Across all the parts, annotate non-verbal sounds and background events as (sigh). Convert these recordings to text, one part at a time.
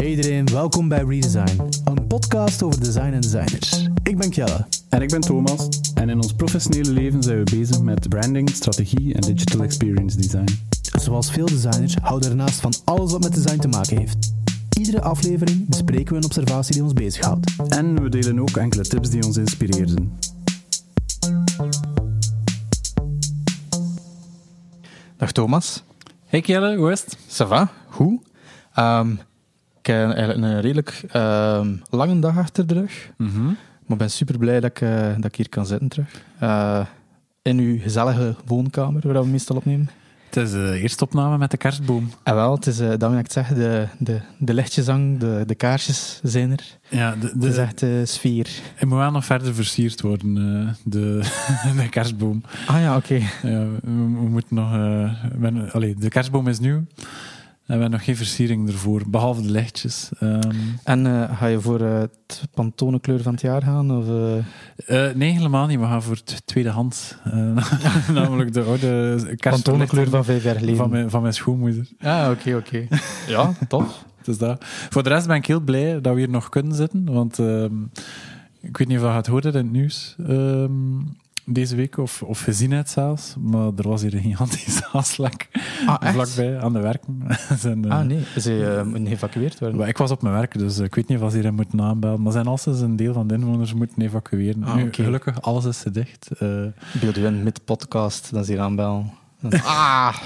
Hey iedereen, welkom bij Redesign, een podcast over design en designers. Ik ben Kjelle. En ik ben Thomas. En in ons professionele leven zijn we bezig met branding, strategie en digital experience design. Zoals veel designers houden we ernaast van alles wat met design te maken heeft. Iedere aflevering bespreken we een observatie die ons bezighoudt. En we delen ook enkele tips die ons inspireerden. Dag Thomas. Hey Kjelle, hoe is het? Ça va? Goed. Ehm, ik heb eigenlijk een redelijk ehm, lange dag achter de rug. Maar ik ben super blij dat ik, eh, dat ik hier kan zitten terug. Eh, in uw gezellige woonkamer, waar we meestal opnemen. Het is de eerste opname met de kerstboom. En wel, het is, uh, dat wil ik zeggen, de, de, de lichtjes hangen, de, de kaarsjes zijn er. Ja, de, Het is echt de sfeer. Het moet wel nog verder versierd worden, eh, de, (laughs) de kerstboom. Ah ja, oké. Ja, we, we moeten nog... eh, hebben- allee, de kerstboom is nieuw. En we hebben nog geen versiering ervoor, behalve de lichtjes. Ehm, En eh, ga je voor eh, het Pantone-kleur van het jaar gaan? Of, eh, eh, nee, helemaal niet. We gaan voor het tweedehands. Eh, (laughs) namelijk de oude Pantone-kleur van vijf jaar geleden? van mijn, van mijn schoonmoeder. Ah, oké, oké. (laughs) ja, tof. Dus dat. Voor de rest ben ik heel blij dat we hier nog kunnen zitten. Want ehm, ik weet niet of je het hoorde in het nieuws ehm, deze week of, of gezien het zelfs. Maar er was hier een gigantische (laughs) aanslag Ah, vlakbij aan de werken. (laughs) Zijn, eh, Ah, nee. Ze moeten geëvacueerd worden. ik was op mijn werk, dus ik weet niet of ze hier moeten aanbellen. Maar zijn als ze een deel van de inwoners moeten evacueren. Ah, Nu. Gelukkig, alles is dicht. Eh, Beeld u in met podcast, dan ze hier aanbellen. (laughs) Ah,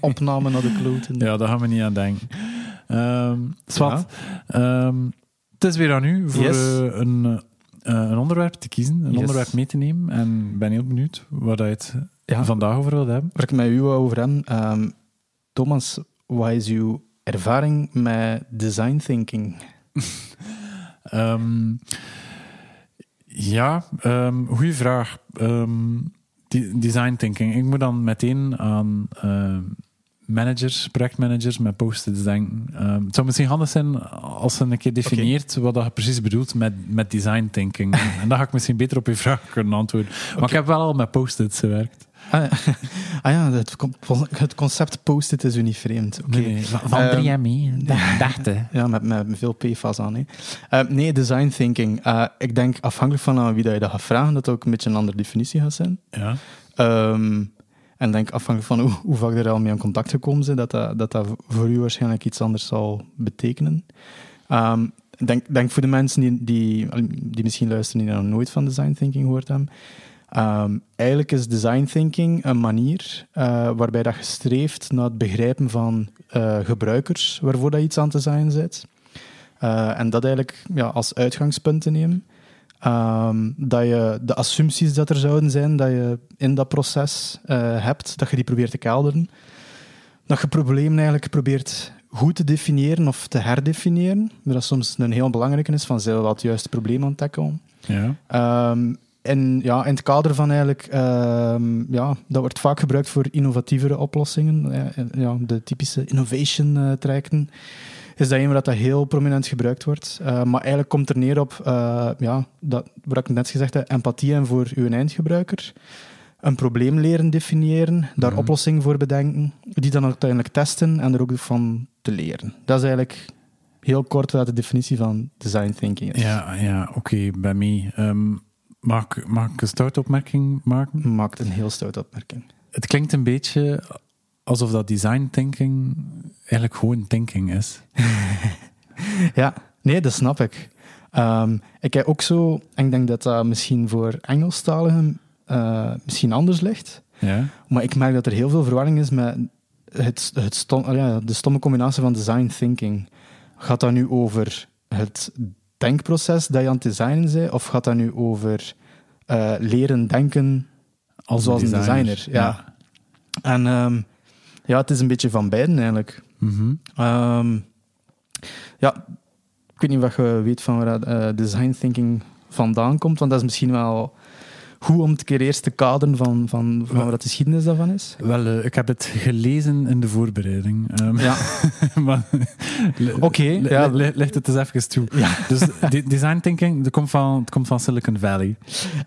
opname naar de kloten. ja, daar gaan we niet aan denken. Ehm zwart. Ehm, het is weer aan u voor Yes. een, een onderwerp te kiezen, een Yes. onderwerp mee te nemen. En ben heel benieuwd waar je het Ja. vandaag over wilt hebben. Waar ik met u over hem. Ehm, Thomas, wat is uw ervaring met design thinking? (laughs) Ehm, ja, ehm goede vraag. De- design thinking. Ik moet dan meteen aan managers, projectmanagers met post-its denken. Ehm, het zou misschien handig zijn als je een keer definieert wat dat je precies bedoelt met, met design thinking. (laughs) en dan ga ik misschien beter op je vraag kunnen antwoorden. Maar ik heb wel al met post-its gewerkt. Ah, (laughs) ah ja, het, con- het concept post-it is u niet vreemd. Oké. Nee, nee, van van Ehm, 3ME. (laughs) Dacht, hè. Ja, met, met veel PFAS aan. Hè. Eh, nee, design thinking. Eh, ik denk afhankelijk van aan wie dat je dat gaat vragen, dat het ook een beetje een andere definitie gaat zijn. Ja. Ehm, en denk afhankelijk van hoe, hoe vaak er al mee in contact gekomen zijn, dat dat, dat voor u waarschijnlijk iets anders zal betekenen. Ik denk, voor de mensen die, die, die misschien luisteren die nog nooit van design thinking gehoord hebben. Ehm, eigenlijk is design thinking een manier eh, waarbij dat je streeft naar het begrijpen van eh, gebruikers waarvoor dat iets aan te designen zit. En dat eigenlijk ja, als uitgangspunt te nemen. Ehm, dat je de assumpties dat er zouden zijn, dat je in dat proces eh, hebt, dat je die probeert te kelderen. Dat je problemen eigenlijk probeert goed te definiëren of te herdefiniëren. Dat soms een heel belangrijke is, van zijn we wel het juiste probleem aan het tackelen. Ja. Ehm, en ja, in het kader van eigenlijk, ehm, ja, dat wordt vaak gebruikt voor innovatievere oplossingen. Ja, de typische innovation eh, trajecten. Is dat een waar dat heel prominent gebruikt wordt. Eh, maar eigenlijk komt er neer op, eh, ja, dat, wat ik net gezegd heb, empathie en voor uw eindgebruiker. Een probleem leren definiëren, daar Mhm. oplossingen voor bedenken, die dan uiteindelijk testen en er ook van te leren. Dat is eigenlijk heel kort wat de definitie van design thinking is. Ja, ja oké, bij mij. Ehm, mag, mag ik een stoute opmerking maken? Maakt een heel stoute opmerking. Het klinkt een beetje alsof dat design thinking eigenlijk gewoon thinking is. (laughs) Ja, nee, dat snap ik. Ehm, ik heb ook zo, en ik denk dat dat misschien voor Engelstaligen eh, misschien anders ligt, Ja? maar ik merk dat er heel veel verwarring is met het, het stom, ja, de stomme combinatie van design thinking. Gaat dat nu over het denkproces dat je aan het designen bent, of gaat dat nu over eh, leren denken Als zoals een designer? Ja. Ja. En ehm, ja, het is een beetje van beiden eigenlijk. Mhm. Ehm, ja, ik weet niet wat je weet van waar eh, design thinking vandaan komt, want dat is misschien wel goed om het keer eerst te kaderen van, van, wat de geschiedenis daarvan is. Wel, eh, ik heb het gelezen in de voorbereiding. Ehm, Ja, (laughs) maar, Oké, li- ja. Ligt het eens even toe. ja. Dus de- design thinking, dat komt van, het komt van Silicon Valley.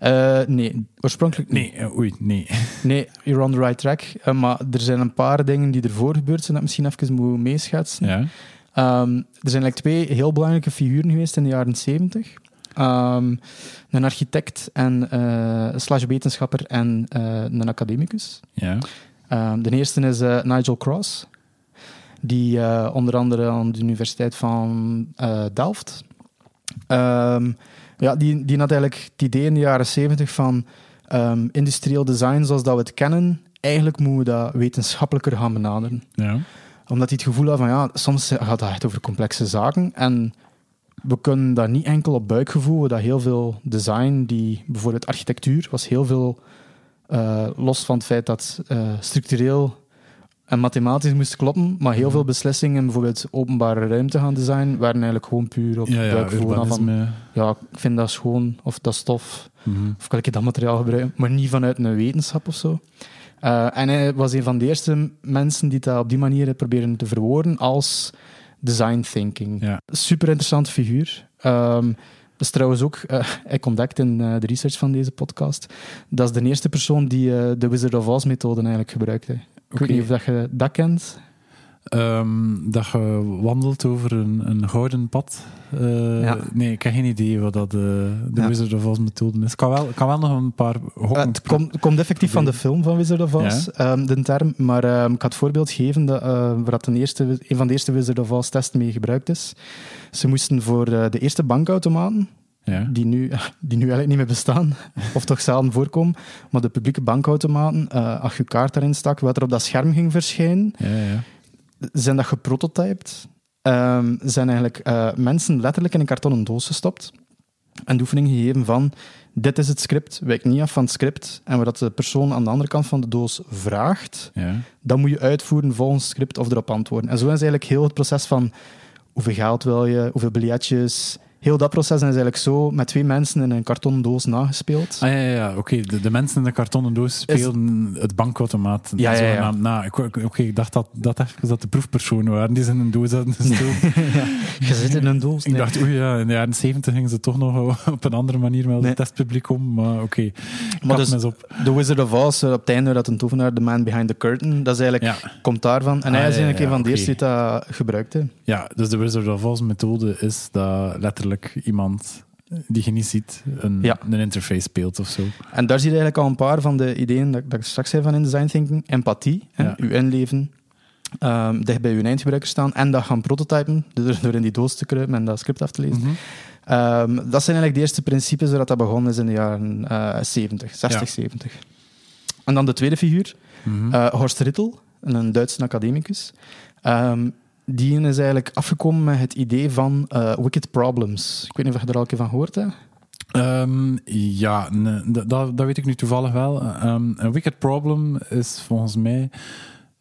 Eh, nee, oorspronkelijk niet. Nee, eh, oei, nee. Nee, you're on the right track. Maar er zijn een paar dingen die ervoor gebeurd zijn dat misschien even moet meeschetsen. Ja. Ehm, er zijn eigenlijk twee heel belangrijke figuren geweest in de jaren 70. Ehm, een architect en uh, slash wetenschapper en uh, een academicus. Ja. Ehm, de eerste is uh, Nigel Cross, die onder andere aan de Universiteit van Delft. Um, ja, die, die had eigenlijk het idee in de jaren 70 van industrieel design zoals dat we het kennen, eigenlijk moeten we dat wetenschappelijker gaan benaderen. Ja. Omdat hij het gevoel had van ja, soms gaat het echt over complexe zaken en we kunnen dat niet enkel op buikgevoel, dat heel veel design, die bijvoorbeeld architectuur, was heel veel uh, los van het feit dat uh, structureel en mathematisch moest kloppen, maar heel veel beslissingen, bijvoorbeeld openbare ruimte gaan designen, waren eigenlijk gewoon puur op ja, ja, buikgevoel. Van, ja, ik vind dat schoon, of dat stof, mm of kan ik dat materiaal gebruiken, maar niet vanuit een wetenschap of zo. Uh, en hij was een van de eerste mensen die dat op die manier proberen te verwoorden als design thinking. Ja. Super interessante figuur. Um, dat is trouwens ook, uh, (laughs) ik ontdekt in uh, de research van deze podcast, dat is de eerste persoon die uh, de Wizard of Oz methode eigenlijk gebruikte. Ik weet niet of dat je dat kent. Um, dat je wandelt over een, een gouden pad. Uh, ja. Nee, ik heb geen idee wat dat de, de Ja. Wizard of Oz methode is. Ik kan wel, kan wel nog een paar hokken. het komt, komt effectief van de film van Wizard of Oz, ehm, de term. Maar ehm, ik had het voorbeeld geven dat, eh, waar dat een, eerste, een van de eerste Wizard of Oz testen mee gebruikt is. Ze moesten voor eh, de eerste bankautomaten, ja. die nu, die nu eigenlijk niet meer bestaan, (laughs) of toch zelden voorkomen, maar de publieke bankautomaten, eh, als je kaart daarin stak, wat er op dat scherm ging verschijnen, Ja, ja. Zijn dat geprototyped. Ehm, zijn eigenlijk eh, mensen letterlijk in een kartonnen doos gestopt en de oefening gegeven van dit is het script, wijk niet af van het script en wat de persoon aan de andere kant van de doos vraagt, ja. dat moet je uitvoeren volgens het script of erop antwoorden. En zo is eigenlijk heel het proces van hoeveel geld wil je, hoeveel biljetjes. Heel dat proces is eigenlijk zo met twee mensen in een kartonnen doos nagespeeld. Ah ja, ja, ja. oké. De, de mensen in de kartonnen doos speelden het bankautomaat. Ja, ja, ja. na. Ik- Oké, ik dacht dat, dat even dat de proefpersonen waren die ze in een doos hadden (laughs) gestoken. Je zit in een doos. Ik dacht, oei ja, in de jaren 70 gingen ze toch nog (laughs) op een andere manier met Nee. het testpubliek om. Maar oké, Maar maar dus- op. The Wizard of Oz, eh, op het einde dat een tovenaar, The Man Behind the Curtain, dat is eigenlijk, Ja. komt daarvan. En Ah, hij is ja, eigenlijk ja, een van de eerste die dat gebruikte. Ja, dus de Wizard of Oz methode is dat letterlijk iemand die je niet ziet een, Ja. een interface speelt of zo. En daar zie je eigenlijk al een paar van de ideeën dat, dat ik straks zei van in design thinking. Empathie, hè, Ja. uw inleven, ehm, dicht bij uw eindgebruiker staan en dat gaan prototypen, (laughs) dus door in die doos te kruipen en dat script af te lezen. Mhm. Ehm, dat zijn eigenlijk de eerste principes waar dat begonnen is in de jaren eh 70, 60, Ja. 70. En dan de tweede figuur, Mhm. eh, Horst Rittel, een Duitse academicus. Ehm, die is eigenlijk afgekomen met het idee van eh, wicked problems. Ik weet niet of je er al een keer van gehoord hebt. Ehm, ja, dat weet ik nu toevallig wel. Ehm, een wicked problem is volgens mij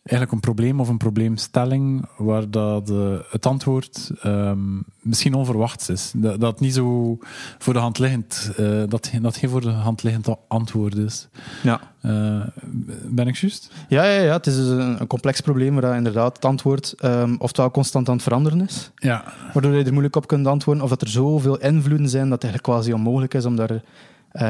eigenlijk een probleem of een probleemstelling waar dat, eh, het antwoord ehm, misschien onverwachts is. Dat, dat niet zo voor de hand liggend, eh, dat, dat geen voor de hand liggend antwoord is. Ja. Eh, ben ik juist? Ja, ja, ja, het is dus een, een complex probleem waar inderdaad het antwoord ehm, oftewel constant aan het veranderen is, Ja. waardoor je er moeilijk op kunt antwoorden, of dat er zoveel invloeden zijn dat het eigenlijk quasi onmogelijk is om daar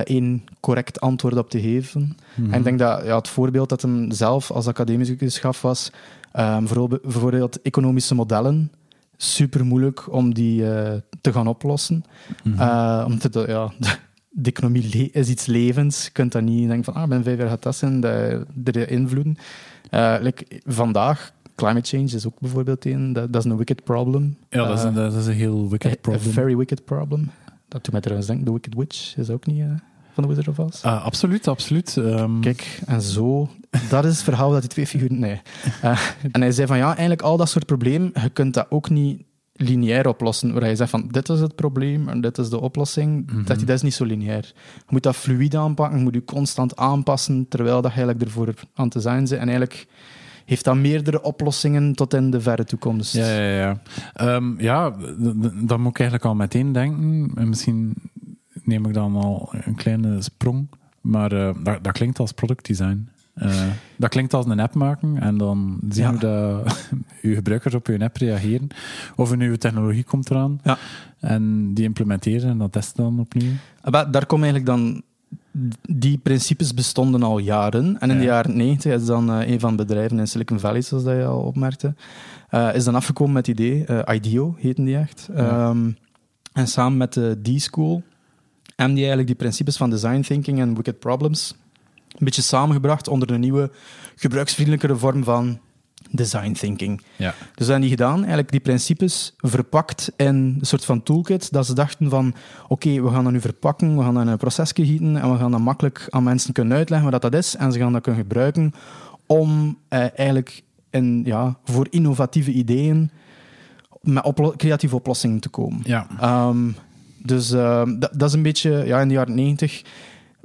één correct antwoord op te geven. Mhm. En ik denk dat ja, het voorbeeld dat hem zelf als academicus gaf was ehm, bijvoorbeeld, bijvoorbeeld economische modellen. Super moeilijk om die eh, te gaan oplossen. Mhm. Eh, omdat de, ja, (laughs) de economie is iets levens. Je kunt dat niet denken van, ah, ben vijf jaar gaat dat zijn, de, de invloeden. Like, vandaag, climate change is ook bijvoorbeeld een, dat, is een wicked problem. ja, dat is, een, dat is een heel wicked a- problem. A very wicked problem. Dat doet mij trouwens denken, The Wicked Witch is ook niet eh, van The Wizard of Oz. Ah, absoluut, absoluut. Ehm, Kijk, en zo, dat is het verhaal dat die twee figuren... Nee. Eh, en hij zei van, ja, eigenlijk al dat soort problemen, je kunt dat ook niet lineair oplossen, waar hij zegt van, dit is het probleem en dit is de oplossing, Mhm. dat, dat is niet zo lineair. Je moet dat fluïde aanpakken, je moet je constant aanpassen, terwijl dat je eigenlijk ervoor aan te zijn bent. En eigenlijk heeft dat meerdere oplossingen tot in de verre toekomst. Ja, ja, ja. Ehm, ja, dan moet ik eigenlijk al meteen denken. En misschien neem ik dan al een kleine sprong. Maar eh, dat, dat klinkt als productdesign. Eh dat klinkt als een app maken en dan zien Ja. hoe dat (laughs) uw gebruikers op uw app reageren. Of een nieuwe technologie komt eraan. Ja. En die implementeren en dat testen dan opnieuw. Maar daar komt eigenlijk dan die principes bestonden al jaren. En in Ja. de jaren 90 is dan eh, een van de bedrijven in Silicon Valley, zoals dat je al opmerkte, eh, is dan afgekomen met het idee, eh, IDEO heette die echt. Ja. Ehm, en samen met de D-School hebben die eigenlijk die principes van design thinking en wicked problems een beetje samengebracht onder een nieuwe, gebruiksvriendelijkere vorm van design thinking. Ja. Dus dat hebben die gedaan, eigenlijk die principes verpakt in een soort van toolkit, dat ze dachten van, oké, we gaan dat nu verpakken, we gaan dat in een procesje gieten en we gaan dat makkelijk aan mensen kunnen uitleggen wat dat is en ze gaan dat kunnen gebruiken om eh, eigenlijk in, ja, voor innovatieve ideeën met oplo- creatieve oplossingen te komen. Ja. Ehm, dus ehm, dat, dat is een beetje, ja, in de jaren 90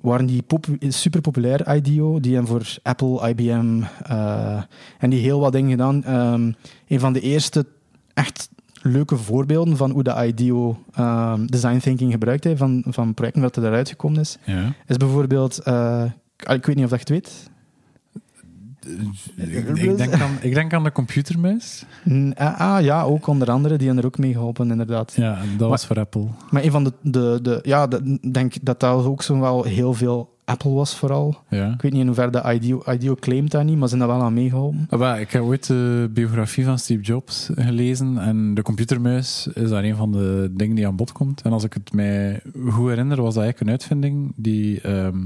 waren die popu- super populair, IDEO. Die hebben voor Apple, IBM eh, en die heel wat dingen gedaan. Ehm, een van de eerste echt leuke voorbeelden van hoe de IDEO ehm, design thinking gebruikt heeft, van, van projecten dat er eruit gekomen is, ja. is bijvoorbeeld, eh, ik weet niet of dat je het weet, Ik, ik denk aan, ik denk aan de computermuis. N- ah, ah, ja, ook onder andere, die hebben er ook mee geholpen, inderdaad. Ja, dat was voor Apple. Maar een van de, de, de ja, de- denk dat dat ook zo wel heel veel Apple was vooral. Ja. Ik weet niet in hoeverre de IDEO, IDEO claimt dat niet, maar ze zijn daar wel aan meegeholpen. Ah, ik heb ooit de biografie van Steve Jobs gelezen en de computermuis is daar een van de dingen die aan bod komt. En als ik het mij goed herinner, was dat eigenlijk een uitvinding die, ehm,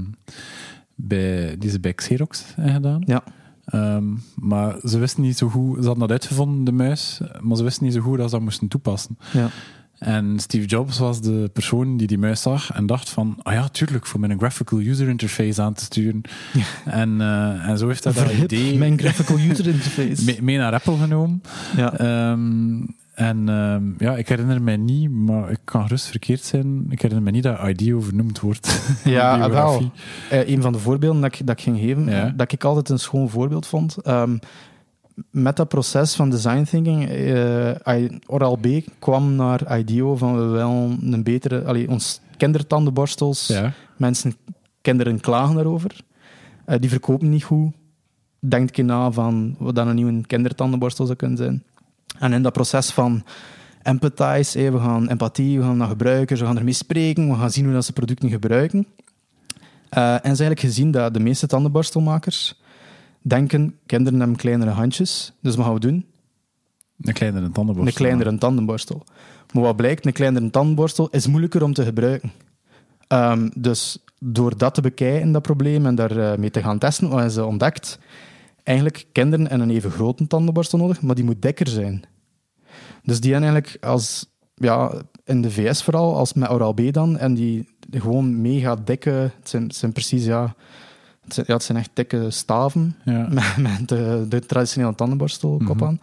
bij, die ze bij Xerox hebben gedaan. Ja. Ehm, maar ze wisten niet zo goed, ze hadden dat uitgevonden, de muis, maar ze wisten niet zo goed dat ze dat moesten toepassen. Ja. En Steve Jobs was de persoon die die muis zag en dacht van, ah ja, tuurlijk, voor mijn graphical user interface aan te sturen. En, eh, en zo heeft hij dat idee Mijn graphical user interface. (laughs) mee, mee naar Apple genomen. ja. Ehm, en ehm, ja, ik herinner mij niet, maar ik kan gerust verkeerd zijn. Ik herinner me niet dat IDEO vernoemd wordt. (laughs) Ja, ah, wel. Eh, een van de voorbeelden dat ik, dat ik ging geven, Ja. dat ik altijd een schoon voorbeeld vond. ehm, met dat proces van design thinking, eh, I- Oral-B kwam naar IDEO van we willen een betere, allee, ons kindertandenborstels, Ja. mensen, kinderen klagen daarover. Eh, die verkopen niet goed. Denkt je na van wat dan een nieuwe kindertandenborstel zou kunnen zijn. En in dat proces van empathize, we gaan empathie, we gaan naar gebruikers, we gaan ermee spreken, we gaan zien hoe dat ze producten gebruiken. Eh, en ze eigenlijk gezien dat de meeste tandenborstelmakers denken, kinderen hebben kleinere handjes, dus wat gaan we doen? Een kleinere tandenborstel. Een kleinere tandenborstel. Maar wat blijkt, een kleinere tandenborstel is moeilijker om te gebruiken. Ehm, dus door dat te bekijken, dat probleem, en daarmee mee te gaan testen, wat hebben ze ontdekt, eigenlijk kinderen hebben een even grote tandenborstel nodig, maar die moet dikker zijn. Dus die hebben eigenlijk als, ja, in de VS vooral, als met Oral-B dan, en die gewoon mega dikke, het zijn, het zijn precies, ja het, zijn, ja, het zijn echt dikke staven, Ja. (laughs) met, met de, de traditionele tandenborstelkop Mhm. aan.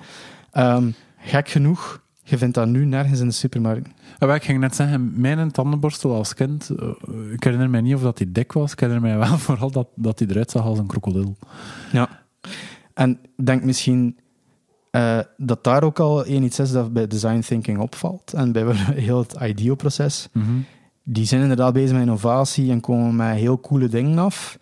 Ehm, gek genoeg, je vindt dat nu nergens in de supermarkt. Ik ging net zeggen, mijn tandenborstel als kind, eh, ik herinner mij niet of dat die dik was. Ik herinner mij (laughs) wel vooral dat, dat die eruit zag als een krokodil. Ja. En ik denk misschien eh, dat daar ook al één iets is dat bij design thinking opvalt. En bij (laughs) heel het IDEO-proces. Die zijn inderdaad bezig met innovatie en komen met heel coole dingen af.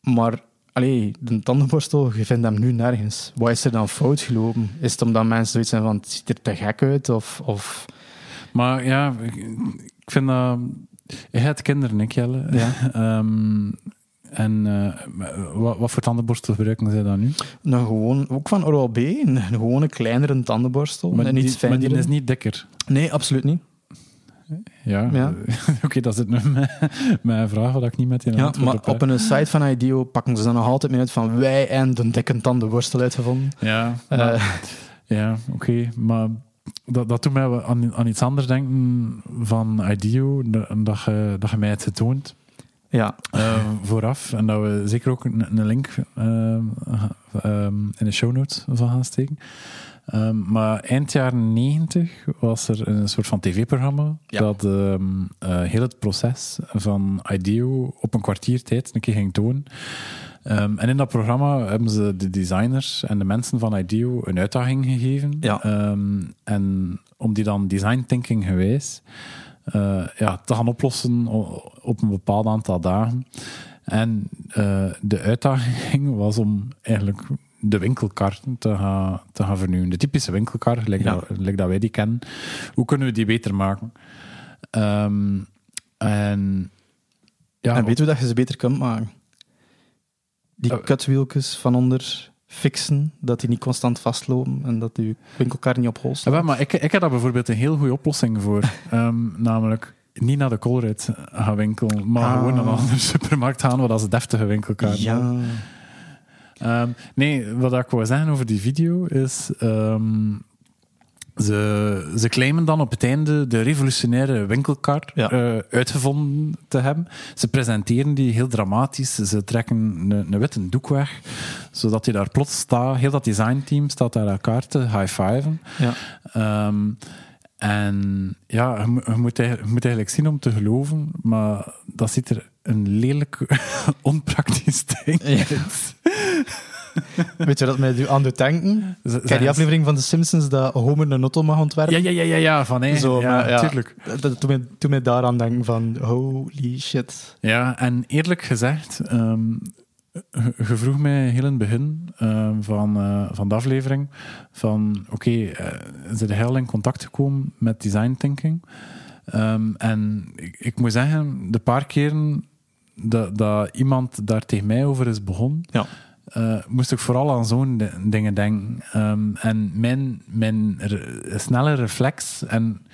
Maar allee, de tandenborstel, je vindt hem nu nergens. Wat is er dan fout gelopen? Is het omdat mensen zoiets zijn van, het ziet er te gek uit? Of, of Maar ja, ik, ik vind dat... Je hebt kinderen, ik Jelle. Ja. (laughs) Ehm, en eh, wat, wat voor tandenborstel gebruiken zij dan nu? een gewoon, ook van Oral-B, een, een gewone kleinere tandenborstel. Maar en die, maar is niet dikker. Nee, absoluut niet. Ja, Ja. (laughs) oké, dat zit nu (laughs) mijn, mijn vraag, wat ik niet met je Ja, maar op een site van IDEO pakken ze dan nog altijd mee uit van wij en de dikke tandenborstel uitgevonden. Ja, Eh, maar- ja oké, maar dat, dat doet mij aan, aan iets anders denken van IDEO, dat, dat, je, dat je mij het getoond ja, eh, vooraf. En dat we zeker ook een, een link eh, ehm, in de show notes van gaan steken. Ehm, maar eind jaren 90 was er een soort van tv-programma Ja. dat eh, heel het proces van IDEO op een kwartier tijd een keer ging tonen. En in dat programma hebben ze de designers en de mensen van IDEO een uitdaging gegeven. Ja. En om die dan design thinking gewijs eh, ja, te gaan oplossen op een bepaald aantal dagen. En eh, de uitdaging (laughs) was om eigenlijk de winkelkar te gaan, te gaan vernieuwen. De typische winkelkar, gelijk, Ja. dat, dat wij die kennen. Hoe kunnen we die beter maken? Ehm, en Ja, en weet je hoe dat je ze beter kunt maken? Die Eh. kutwieltjes van onder fixen, dat die niet constant vastlopen en dat je winkelkar niet op hol Ja, staat. wel, maar ik, ik heb daar bijvoorbeeld een heel goede oplossing voor. (laughs) Ehm, namelijk niet naar de Colruyt gaan winkelen, maar Ah. gewoon naar een andere (laughs) supermarkt gaan, waar dat ze deftige winkelkaart Ja. Ehm, nee, wat ik wou zeggen over die video is... ehm, ze, ze claimen dan op het einde de revolutionaire winkelkar Ja. eh, uitgevonden te hebben. Ze presenteren die heel dramatisch. Ze trekken een, een witte doek weg, zodat hij daar plots staat. Heel dat designteam staat daar elkaar te high-fiven. Ja. Ehm, en ja, je, moet- je moet eigenlijk, je moet eigenlijk zien om te geloven, maar dat ziet er een lelijk, (laughs) onpraktisch ding Ja. (laughs) (laughs) Weet je wat mij nu aan doet denken? Z- Kijk, die aflevering van The Simpsons dat Homer een auto mag ontwerpen. Ja, ja, ja, ja, ja, van hé. Zo, ja, maar ja. tuurlijk. Dat, dat doet, mij, doet mij daaraan denken van, holy shit. Ja, en eerlijk gezegd, ehm, je je vroeg mij heel in het begin ehm, van, eh, van de aflevering van, oké, eh, zijn er heel in contact gekomen met design thinking? Ehm, en ik, ik moet zeggen, de paar keren dat, dat iemand daar tegen mij over is begonnen, Ja. Eh, moest ik vooral aan zo'n di- dingen denken. Ehm, en mijn, mijn re- snelle reflex, en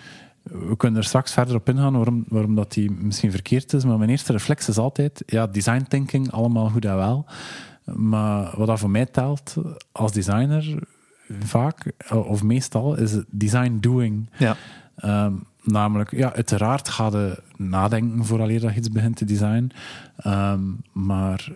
we kunnen er straks verder op ingaan waarom, waarom dat die misschien verkeerd is, maar mijn eerste reflex is altijd, ja, design thinking, allemaal goed en wel. Maar wat dat voor mij telt als designer, vaak, of meestal, is design doing. Ja. Ehm, namelijk, ja, uiteraard ga je nadenken vooraleer dat je iets begint te designen. Ehm, maar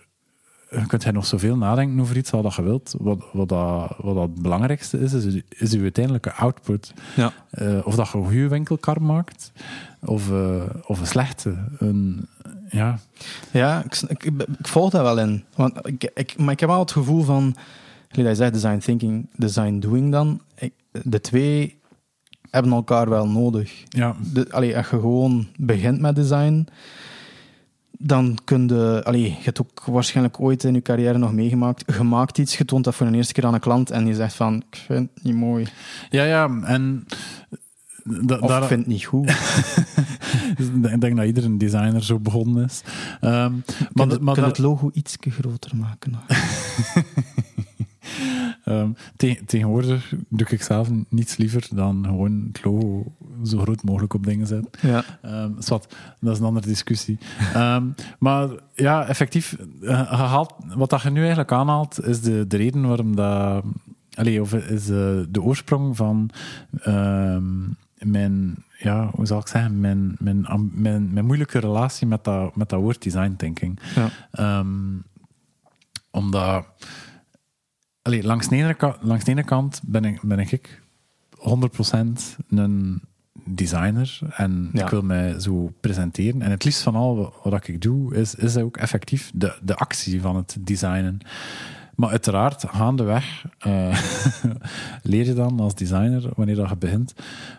je kunt er nog zoveel nadenken over iets wat je wilt. Wat, wat, dat, wat dat het belangrijkste is, is, is je uiteindelijke output. Ja. Eh, of dat je een goede winkelkar maakt, of, eh, of een slechte. Een, ja, Ja, ik, ik, ik volg dat wel in. Want ik, ik, maar ik heb wel het gevoel van, dat je zegt, design thinking, design doing dan. De twee hebben elkaar wel nodig. ja, De, allee, als je gewoon begint met design, dan kun je... Allee, je hebt ook waarschijnlijk ooit in je carrière nog meegemaakt. Je maakt iets, je toont dat voor een eerste keer aan een klant en die zegt van, ik vind het niet mooi. ja, ja en... da- Of daar- ik vind het niet goed. (laughs) ik denk dat iedere designer zo begonnen is. Ehm, maar kun, maar kun dat- het logo iets groter maken? (laughs) (laughs) Ehm, te- tegenwoordig doe ik zelf niets liever dan gewoon het logo zo groot mogelijk op dingen zetten. Ja. Ehm, zwart, dat is een andere discussie. Ehm, (laughs) maar ja, effectief, eh, je haalt, wat dat je nu eigenlijk aanhaalt, is de, de reden waarom dat... Allee, of is eh, de oorsprong van mijn... Ja, hoe zal ik zeggen? Mijn, mijn, mijn, mijn moeilijke relatie met dat, met dat woord design thinking. Ja. Omdat... Allee, langs, de ene, ka- langs de ene kant ben ik, ben ik 100% een designer en Ja. ik wil mij zo presenteren. En het liefst van al wat ik doe, is, is ook effectief de, de actie van het designen. Maar uiteraard, gaandeweg eh (laughs) leer je dan als designer, wanneer dat je begint,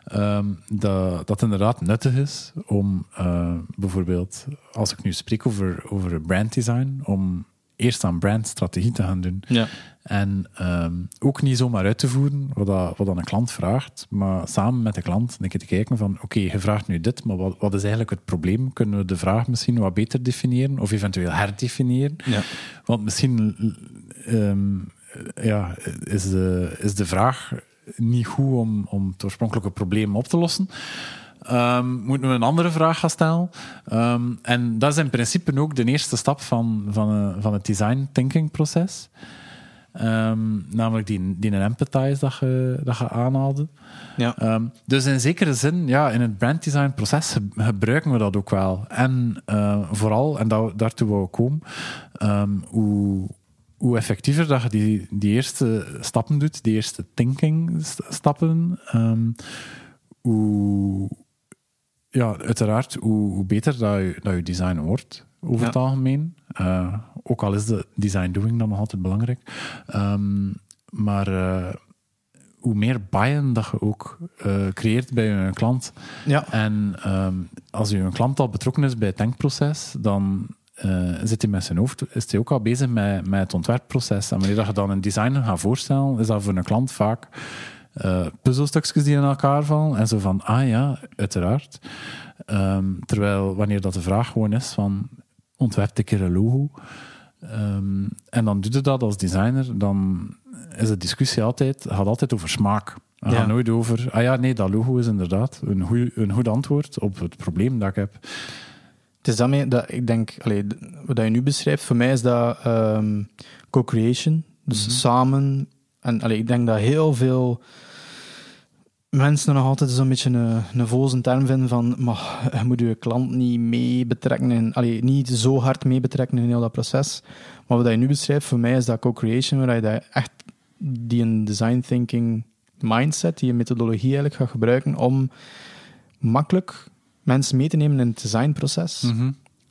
ehm, dat, dat het inderdaad nuttig is om eh, bijvoorbeeld, als ik nu spreek over, over branddesign, om eerst aan brandstrategie te gaan doen. Ja. En ehm, ook niet zomaar uit te voeren wat, dat, wat dan een klant vraagt, maar samen met de klant een keer te kijken van oké, je vraagt nu dit, maar wat, wat is eigenlijk het probleem? Kunnen we de vraag misschien wat beter definiëren of eventueel herdefiniëren? Ja. Want misschien ehm, ja, is, de, is de vraag niet goed om, om het oorspronkelijke probleem op te lossen. Ehm, moeten we een andere vraag gaan stellen? Ehm, en dat is in principe ook de eerste stap van, van, eh, van het design thinking proces. Ehm, namelijk die, die een empathize dat je, dat je aanhaalde. Ja. Dus in zekere zin, ja, in het branddesign proces ge- gebruiken we dat ook wel. En eh, vooral, en da daartoe wou ik komen, hoe, hoe effectiever dat je die, die eerste stappen doet, die eerste thinking st- stappen, hoe, ja, uiteraard, hoe, hoe beter dat je, dat je design wordt, over Ja. het algemeen. Eh, ook al is de design doing dan nog altijd belangrijk. Ehm, maar eh, hoe meer buy-in dat je ook eh, creëert bij je klant. Ja. En ehm, als je een klant al betrokken is bij het denkproces, dan zit hij met zijn hoofd, is hij ook al bezig met, met het ontwerpproces. En wanneer dat je dan een designer gaat voorstellen, is dat voor een klant vaak eh, puzzelstukjes die in elkaar vallen. En zo van, ah ja, uiteraard. Ehm, terwijl wanneer dat de vraag gewoon is van, ontwerpt een keer een logo. Ehm, en dan doe je dat als designer, dan is de discussie altijd, gaat altijd over smaak. Het Ja. gaat nooit over, ah ja, nee, dat logo is inderdaad een, goeie, een goed antwoord op het probleem dat ik heb. Het is daarmee dat ik denk, allee, wat je nu beschrijft, voor mij is dat ehm, co-creation. Dus Mhm. samen. En allee, ik denk dat heel veel mensen nog altijd zo'n beetje een, een voze term vinden van maar je moet je klant niet mee betrekken, in, allee, niet zo hard mee betrekken in heel dat proces. Maar wat je nu beschrijft, voor mij is dat co-creation, waar je dat echt die een design thinking mindset, die een methodologie eigenlijk gaat gebruiken om makkelijk mensen mee te nemen in het designproces.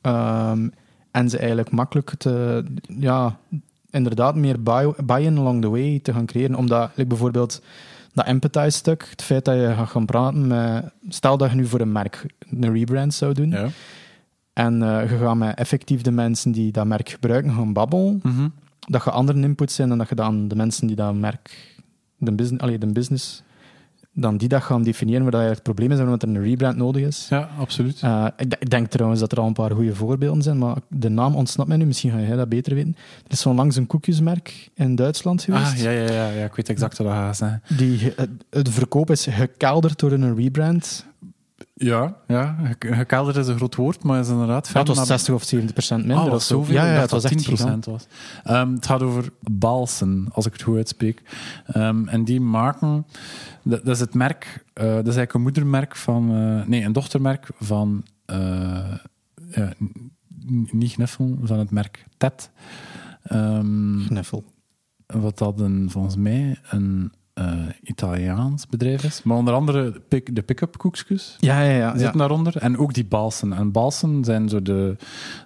Ehm, en ze eigenlijk makkelijk te, ja, inderdaad meer buy- buy-in along the way te gaan creëren. Omdat, like bijvoorbeeld, dat empathize-stuk, het feit dat je gaat gaan praten met... Stel dat je nu voor een merk een rebrand zou doen, Ja. en eh, je gaat met effectief de mensen die dat merk gebruiken gaan babbelen, Mhm. dat je andere inputs zijn dan dat je dan de mensen die dat merk, de business, allee, de business, dan die dat gaan definiëren waar dat eigenlijk het probleem is en waarom er een rebrand nodig is. ja, absoluut. Eh, ik, denk trouwens dat er al een paar goede voorbeelden zijn, maar de naam ontsnapt mij nu. Misschien ga jij dat beter weten. Er is zo langs een koekjesmerk in Duitsland geweest. Ah, ja, ja, ja, ja, ik weet exact wat dat gaat zijn. Die, het, het verkoop is gekelderd door een rebrand. Ja, ja, is een groot woord, maar is inderdaad... Ja, het was naar- 60 of 70 procent minder. Ah, of was zo. zoveel? Ja, ja, dacht het was dat echt 10% was. Ehm, het gaat over Balsen, als ik het goed uitspreek. Ehm, en die maken... Dat, dat is het merk... eh, dat is eigenlijk een moedermerk van... eh, nee, een dochtermerk van... eh, ja, niet Gniffel, van het merk Tet. Ehm, Knuffel. wat dat een, volgens mij een eh, Italiaans bedrijf is. Maar onder andere de pick- de pick-up koekjes Ja, ja, ja. zitten daaronder. En ook die balsen. En balsen zijn zo de,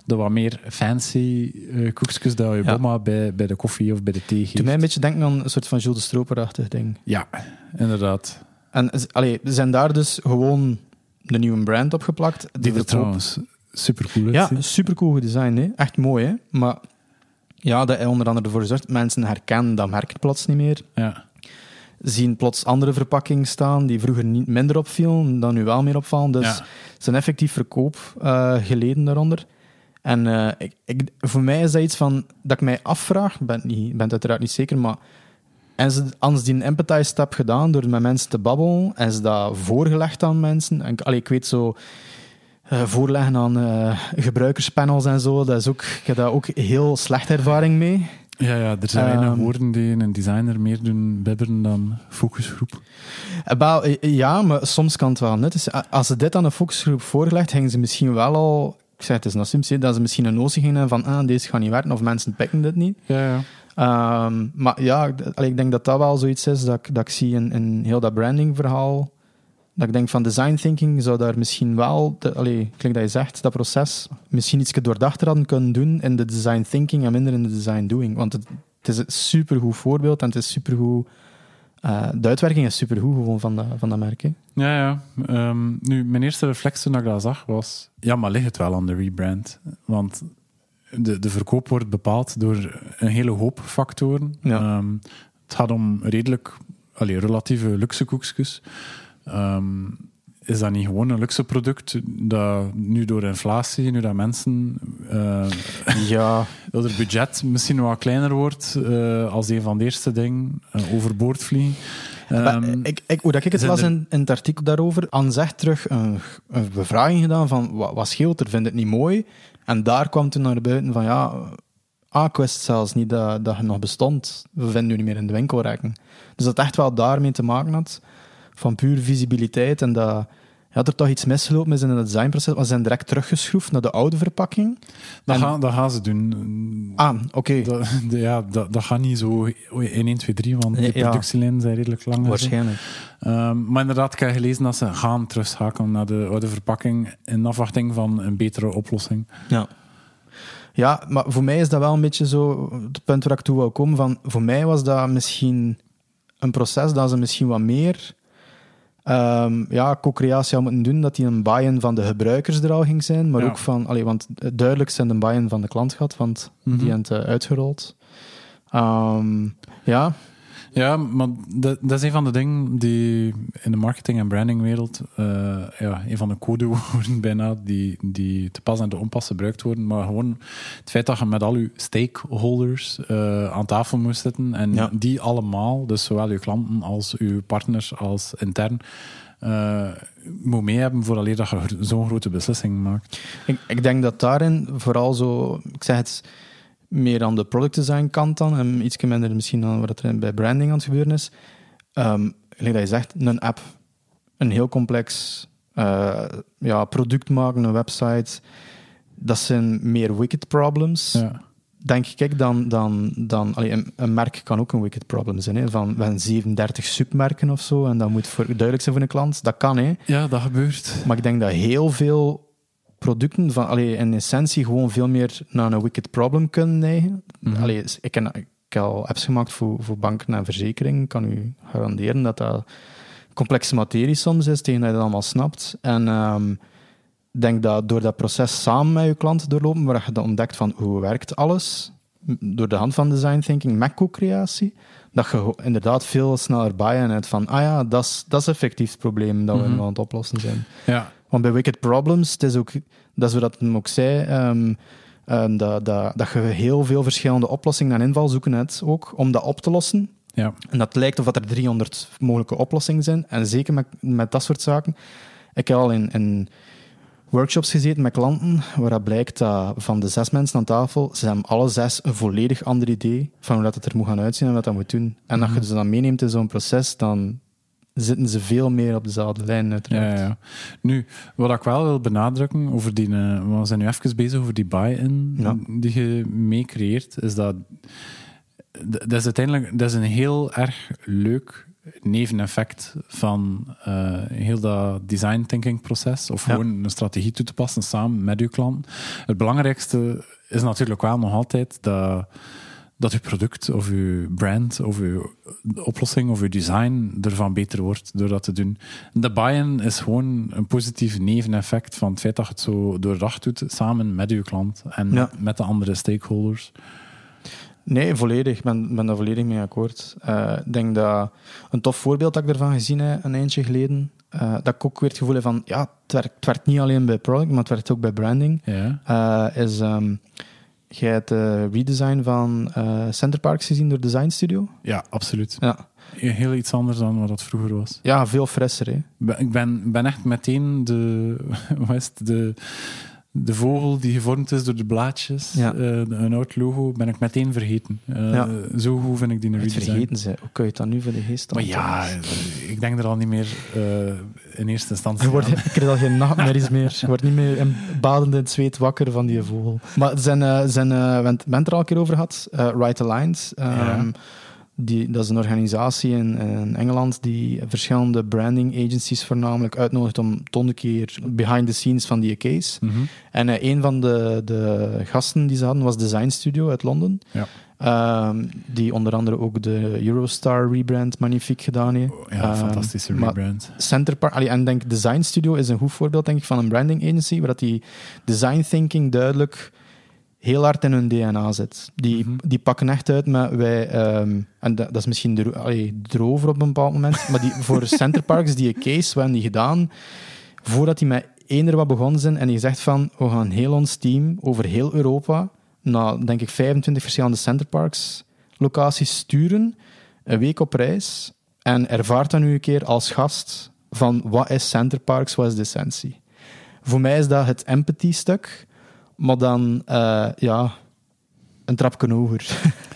de wat meer fancy eh koekjes dat je bomma bij, bij de koffie of bij de thee geeft. Doe mij een beetje denken aan een soort van Jules de Stroper-achtig ding. Ja, inderdaad. En allee, zijn daar dus gewoon de nieuwe brand opgeplakt. Die er trouwens super cool Ja, supercool design, hè? echt mooi. Hè? Maar ja, dat hij onder andere ervoor zorgt, mensen herkennen dat merk plots niet meer. Ja. Zien plots andere verpakkingen staan die vroeger niet minder opvielen, dan nu wel meer opvallen. Dus Ja. het is effectief verkoop eh, geleden daaronder. En eh, ik, ik, voor mij is dat iets van, dat ik mij afvraag, ik ben, niet, ben het uiteraard niet zeker, maar en ze, als die een empathize-stap gedaan door met mensen te babbelen, en ze dat voorgelegd aan mensen. En, ik- allee, ik weet zo, eh, voorleggen aan gebruikerspanels en zo, dat is ook, ik heb daar ook heel slechte ervaring mee. Ja, ja, er zijn weinig Ehm. woorden die een designer meer doen bibberen dan focusgroep. Eh, wel, eh, Ja, maar soms kan het wel net. Dus als ze dit aan een focusgroep voorgelegd, gingen ze misschien wel al... Ik zeg het is een assumptie, dat ze misschien een notie gingen van ah, deze gaat niet werken, of mensen pikken dit niet. Ja, ja. Ehm, maar ja, ik- denk dat dat wel zoiets is dat ik, dat ik zie in, in heel dat brandingverhaal. Dat ik denk van design thinking zou daar misschien wel, de, allee, klinkt dat je zegt, dat proces misschien iets doordachter hadden kunnen doen in de design thinking en minder in de design doing. Want het, het is een supergoed voorbeeld en het is supergoed... eh de uitwerking is supergoed gewoon van dat, van dat merk. Hè. Ja, ja. Ehm, nu, mijn eerste reflex toen ik dat zag was... Ja, maar ligt het wel aan de rebrand? Want de, de verkoop wordt bepaald door een hele hoop factoren. Ja. Ehm, het gaat om redelijk... Allee, relatieve luxe koekjes. Ehm, is dat niet gewoon een luxe product dat nu door inflatie, nu dat mensen... eh, Ja, (laughs) dat het budget misschien wat kleiner wordt eh, als een van de eerste dingen eh, overboord vliegen. Ehm, ik, ik, hoe dat ik het las er- in, in het artikel daarover, An zegt terug een, een bevraging gedaan van wat, wat scheelt er, vind het niet mooi? En daar kwam toen naar buiten van ja, wist zelfs niet dat, dat nog bestond. We vinden nu niet meer in de winkelrekken. Dus dat echt wel daarmee te maken had, van puur visibiliteit en dat ja, er toch iets misgelopen is in het designproces, want ze zijn direct teruggeschroefd naar de oude verpakking. dat, en- gaan, dat gaan ze doen. Ah, oké. Dat, de- ja, dat, dat gaat niet zo in 1, 2, 3, want die Ja. productielijnen zijn redelijk lang. Waarschijnlijk. Ehm, maar inderdaad, ik heb gelezen dat ze gaan terugschakelen naar de oude verpakking in afwachting van een betere oplossing. Ja. Ja, maar voor mij is dat wel een beetje zo het punt waar ik toe wou komen. Van, voor mij was dat misschien een proces dat ze misschien wat meer ehm, ja, co-creatie hadden moeten doen, dat die een buy-in van de gebruikers er al ging zijn, maar Ja. ook van, allee, want duidelijk zijn de buy-in van de klant gehad, want Mhm. die hebben het eh, uitgerold. Ehm, ja, Ja, maar dat, dat is een van de dingen die in de marketing- en brandingwereld eh ja, een van de codewoorden (laughs) bijna die, die te pas en te onpas gebruikt worden. Maar gewoon het feit dat je met al je stakeholders eh, aan tafel moest zitten en Ja. die allemaal, dus zowel je klanten als je partners als intern, eh moet mee hebben vooraleer dat je zo'n grote beslissing maakt. Ik, ik denk dat daarin vooral zo, ik zeg het meer aan de product design kant dan en iets minder misschien dan wat er bij branding aan het gebeuren is. Ehm gelijk dat je zegt, een app, een heel complex eh, ja, product maken, een website, dat zijn meer wicked problems, Ja. denk ik, dan, dan, dan allee, een, een merk kan ook een wicked problem zijn. Hè? Van, we hebben 37 submerken of zo en dat moet voor, duidelijk zijn voor een klant. Dat kan, hè. ja, dat gebeurt. Maar ik denk dat heel veel producten van, allee, in essentie gewoon veel meer naar een wicked problem kunnen neigen. Allee, ik, ken, ik heb al apps gemaakt voor, voor banken en verzekeringen. Ik kan u garanderen dat dat complexe materie soms is, tegen dat je dat allemaal snapt. En ik denk dat door dat proces samen met je klant doorlopen, waar je dan ontdekt van hoe werkt alles, door de hand van design thinking met co-creatie, dat je inderdaad veel sneller bij en hebt van, ah ja, dat is, dat is effectief het probleem dat we nu aan het oplossen zijn. Ja, Want bij Wicked Problems, het is ook, dat is wat hem ook zei, ehm, ehm, dat, dat, dat je heel veel verschillende oplossingen en invalshoeken hebt ook, om dat op te lossen. ja. En dat lijkt of dat er 300 mogelijke oplossingen zijn. En zeker met, met dat soort zaken. Ik heb al in, in workshops gezeten met klanten, waaruit blijkt dat van de zes mensen aan tafel, ze hebben alle zes een volledig ander idee van hoe dat het er moet gaan uitzien en wat dat moet doen. En als je ze dan meeneemt in zo'n proces, dan zitten ze veel meer op dezelfde lijn, uiteraard. Ja, ja. Nu, wat ik wel wil benadrukken over die, eh, we zijn nu even bezig over die buy-in Ja. die je mee creëert, is dat dat is uiteindelijk dat is een heel erg leuk neveneffect van eh, heel dat design thinking proces of Ja. gewoon een strategie toe te passen samen met uw klant. Het belangrijkste is natuurlijk wel nog altijd dat dat uw product of uw brand of uw oplossing of uw design ervan beter wordt door dat te doen. De buy-in is gewoon een positief neveneffect van het feit dat je het zo doordacht doet samen met uw klant en Ja. met de andere stakeholders. Nee, volledig. Ik ben, ben daar volledig mee akkoord. Eh, Ik denk dat een tof voorbeeld dat ik ervan gezien heb een eindje geleden, eh, dat ik ook weer het gevoel heb van, ja, het werkt, het werkt niet alleen bij product, maar het werkt ook bij branding, Ja. eh, is, ehm jij hebt de redesign van eh Centerparks gezien door Design Studio? ja, absoluut. Ja, Heel iets anders dan wat dat vroeger was. ja veel frisser, hè. Ik ben, ben echt meteen de, (laughs) het, de, de vogel die gevormd is door de blaadjes, Ja. eh, een oud logo, ben ik meteen vergeten. Eh, Ja. Zo goed vind ik die Het redesign. vergeten ze. Hoe kun je het dan nu voor de geest Maar ja, ik denk er al niet meer eh, in eerste instantie Je wordt, (laughs) krijg al geen nachtmerries meer. Je wordt niet meer in badend in het zweet wakker van die vogel. Maar zijn, eh, zijn, eh, we hebben het er al een keer over gehad. eh, Right Aligned. ehm, Ja. die, dat is een organisatie in, in Engeland die verschillende branding agencies voornamelijk uitnodigt om ton een keer behind the scenes van die case. Mhm. En een van de, de gasten die ze hadden was Design Studio uit Londen. Ja. Ehm, die onder andere ook de Eurostar rebrand magnifiek gedaan heeft. Ja, Ehm, fantastische rebrand. Center Park, allee, en denk Design Studio is een goed voorbeeld denk ik, van een branding agency, waar dat die design thinking duidelijk heel hard in hun DNA zit. Die, Mhm. die pakken echt uit met wij, ehm, en dat, dat is misschien dro allee, erover op een bepaald moment, (laughs) maar die, voor Center Parks, die case, we hebben die gedaan voordat die met eender wat begonnen zijn en die zegt van, we gaan heel ons team over heel Europa naar, denk ik, 25 verschillende Center Parks locaties sturen, een week op reis, en ervaart dan nu een keer als gast van wat is Center Parks, wat is de essentie. Voor mij is dat het empathy-stuk, maar dan, eh, ja, een trapje hoger. (laughs)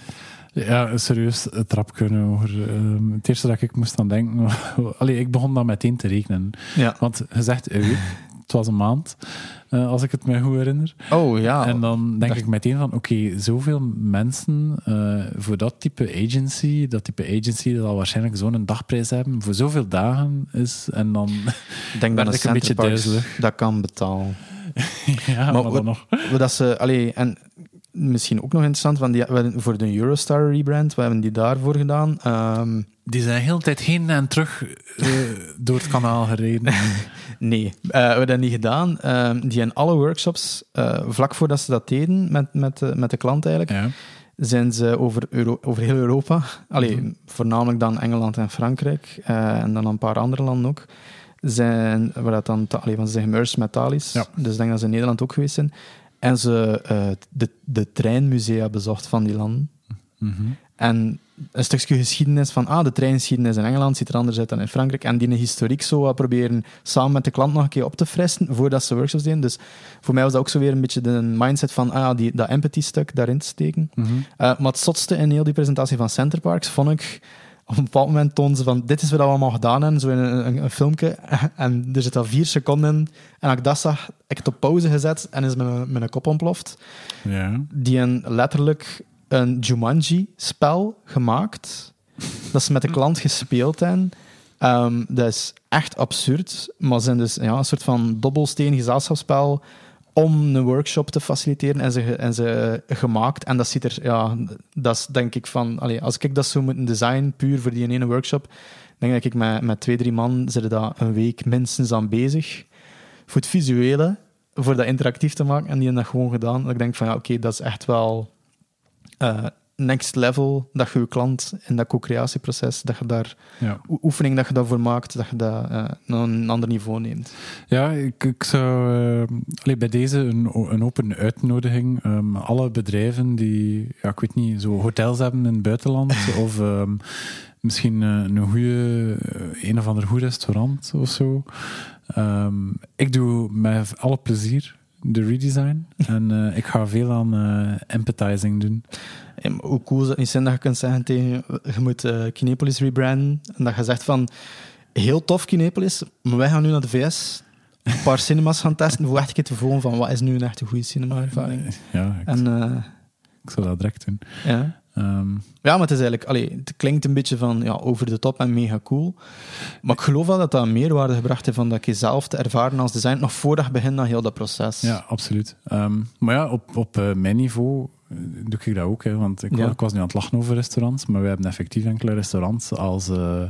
Ja, serieus, het trap kunnen hoor. Ehm, het eerste dat ik moest aan denken... (laughs) Allee, ik begon dan meteen te rekenen. Ja. Want je zegt een week, het was een maand, eh, als ik het me goed herinner. Oh ja. En dan denk ik meteen van, oké, zoveel mensen eh, voor dat type agency, dat type agency dat zal waarschijnlijk zo'n dagprijs hebben, voor zoveel dagen is, en dan... denk dat ik een beetje duizelig. (laughs) dat kan betalen. (laughs) ja, maar, Maar dan (laughs) wat- nog. Dat ze, allee, en misschien ook nog interessant, want die, voor de Eurostar rebrand, we hebben die daarvoor gedaan. Ehm, Die zijn heel tijd heen en terug eh, door het kanaal gereden. Nee, eh, we hebben dat niet gedaan. Ehm, die in alle workshops, eh, vlak voordat ze dat deden met, met, de, met de klant eigenlijk, ja. zijn ze over, Euro- over heel Europa, allee, Mhm. voornamelijk dan Engeland en Frankrijk, eh, en dan een paar andere landen ook, zijn, waar dat dan, allee, want ze zijn gemerged met Thalys, Ja. dus ik denk dat ze in Nederland ook geweest zijn, en ze eh, de, de treinmusea bezocht van die landen. Mhm. En een stukje geschiedenis van, ah, de treingeschiedenis in Engeland ziet er anders uit dan in Frankrijk. En die historiek zo wat proberen samen met de klant nog een keer op te frissen voordat ze workshops deden. Dus voor mij was dat ook zo weer een beetje de mindset van, ah, die, dat empathy-stuk daarin te steken. Mhm. Eh, maar het zotste in heel die presentatie van Centerparks vond ik... Op een bepaald moment toonde ze van, dit is wat we allemaal gedaan hebben, zo in een, een, een filmpje. (laughs) En er zit al vier seconden in. En als ik dat zag, ik het op pauze gezet en is mijn, mijn kop ontploft die een letterlijk een Jumanji-spel gemaakt. Dat ze met de klant gespeeld hebben. Ehm, dat is echt absurd, maar zijn dus ja, een soort van dobbelsteen gezelschapsspel om een workshop te faciliteren en ze, en ze gemaakt. En dat ziet er, ja, dat is denk ik van, allee, als ik dat zou moeten designen, puur voor die ene workshop, denk dat ik met, met twee, drie man zitten daar een week minstens aan bezig. Voor het visuele, voor dat interactief te maken, en die hebben dat gewoon gedaan. Dat ik denk van, ja, oké, dat is echt wel eh, next level, dat je je klant in dat co-creatieproces, dat je daar, Ja. oefening dat je daarvoor maakt, dat je dat eh, naar een ander niveau neemt. Ja, ik, ik zou eh, allee, bij deze een, een open uitnodiging. ehm, alle bedrijven die, ja, ik weet niet, zo hotels hebben in het buitenland, (laughs) of ehm, misschien een goede, een of ander goed restaurant of zo. Ehm, ik doe met alle plezier de redesign en eh, ik ga veel aan eh, empathizing doen. Ja, maar hoe cool zou het niet zijn dat je kunt zeggen tegen je moet eh, Kinepolis rebranden en dat je zegt van heel tof Kinepolis, maar wij gaan nu naar de VS een paar (laughs) cinemas gaan testen voor echt een keer te voelen van wat is nu een echt een goede cinema-ervaring. Ja, ik, En eh, ik zal dat direct doen. ja. Ehm, ja, maar het is eigenlijk, allee, het klinkt een beetje van ja, over de top en mega cool. Maar ik geloof wel dat dat meerwaarde gebracht heeft van dat je zelf te ervaren als design, nog voordat je begint aan heel dat proces. Ja, absoluut. Ehm, maar ja, op, op eh, mijn niveau eh, doe ik dat ook. Hè, want ik, Ja. ik was nu aan het lachen over restaurants, maar we hebben effectief enkele restaurants als, eh,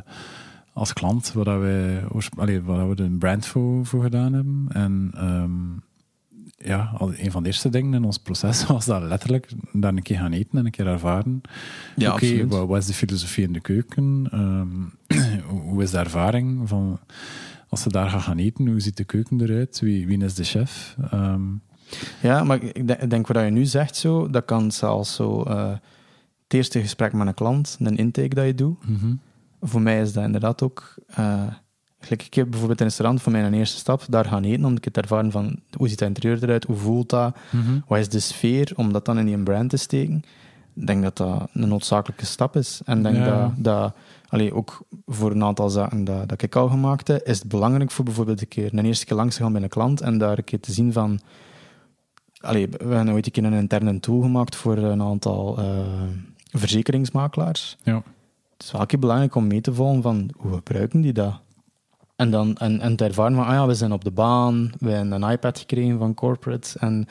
als klant, waar, wij, oors- allee, waar we een brand voor, voor gedaan hebben. En ehm, ja, al- een van de eerste dingen in ons proces (laughs) was dat letterlijk daar een keer gaan eten en een keer ervaren. Ja, Oké, wat, wat is de filosofie in de keuken? Ehm, (clears throat) hoe- is de ervaring van als ze daar gaan eten? Hoe ziet de keuken eruit? Wie, wie is de chef? Ehm, Ja, maar ik denk, ik denk wat je nu zegt, zo, dat kan zelfs zo eh, het eerste gesprek met een klant, een intake dat je doet. mhm. Voor mij is dat inderdaad ook... eh gelijk, ik heb bijvoorbeeld in een restaurant voor mij een eerste stap, daar gaan eten, om een keer te ervaren van hoe ziet het interieur eruit, hoe voelt dat, Mhm. wat is de sfeer, om dat dan in die brand te steken. Ik denk dat dat een noodzakelijke stap is. En ik denk Ja. dat, dat allee, ook voor een aantal zaken dat, dat ik al gemaakt heb, is het belangrijk voor bijvoorbeeld een keer een eerste keer langs te gaan bij een klant en daar een keer te zien van... Allee, we hebben ooit een keer een interne tool gemaakt voor een aantal eh, verzekeringsmakelaars. Ja. Het is wel een keer belangrijk om mee te volgen van hoe gebruiken die dat? En, dan, en, en te ervaren van, ah ja, we zijn op de baan, we hebben een iPad gekregen van corporate en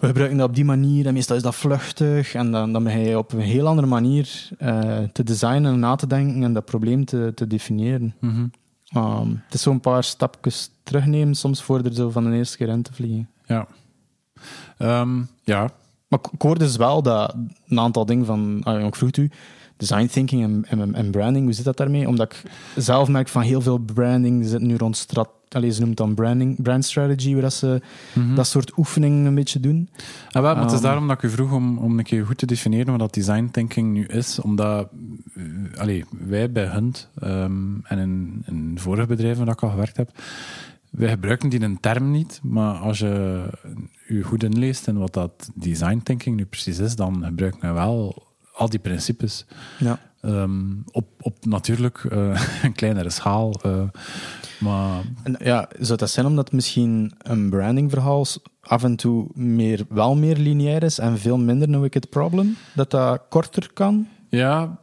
we gebruiken dat op die manier en meestal is dat vluchtig en dan, dan ben je op een heel andere manier eh, te designen en na te denken en dat probleem te, te definiëren. Mhm. Um, het is zo'n paar stapjes terugnemen soms voor er zo van de eerste keer in te vliegen. Ja. Ehm, ja. Maar ik- hoorde dus wel dat een aantal dingen van, ah, ik vroeg u, design thinking en, en, en branding, hoe zit dat daarmee? Omdat ik zelf merk van heel veel branding zit nu rond strat, allez, ze noemt dan branding, brand strategy, waar dat ze Mhm. dat soort oefeningen een beetje doen. Ah, wel, maar het is Ehm. daarom dat ik u vroeg om, om een keer goed te definiëren wat dat design thinking nu is. Omdat allee, wij bij Hunt ehm, en in, in vorige bedrijven waar ik al gewerkt heb, wij gebruiken die een term niet, maar als je u goed inleest en wat dat design thinking nu precies is, dan gebruiken we wel al die principes. Ja. Ehm, op, op natuurlijk eh, (laughs) een kleinere schaal. eh, maar En ja, zou dat zijn omdat misschien een brandingverhaal af en toe meer, wel meer lineair is en veel minder een wicked problem? Dat dat korter kan? Ja,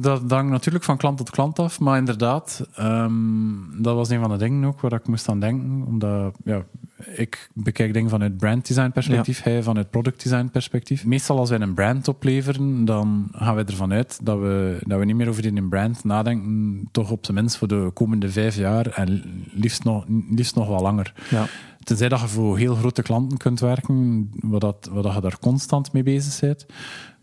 dat hangt natuurlijk van klant tot klant af. Maar inderdaad, ehm, dat was een van de dingen ook waar ik moest aan denken. Omdat ja, ik bekijk dingen vanuit branddesign perspectief, hij vanuit product design perspectief. Meestal als wij een brand opleveren, dan gaan wij ervan uit dat we, dat we niet meer over die brand nadenken, toch op zijn minst voor de komende vijf jaar en liefst nog, liefst nog wel langer. Ja. Tenzij dat je voor heel grote klanten kunt werken, waar, dat, waar dat je daar constant mee bezig bent.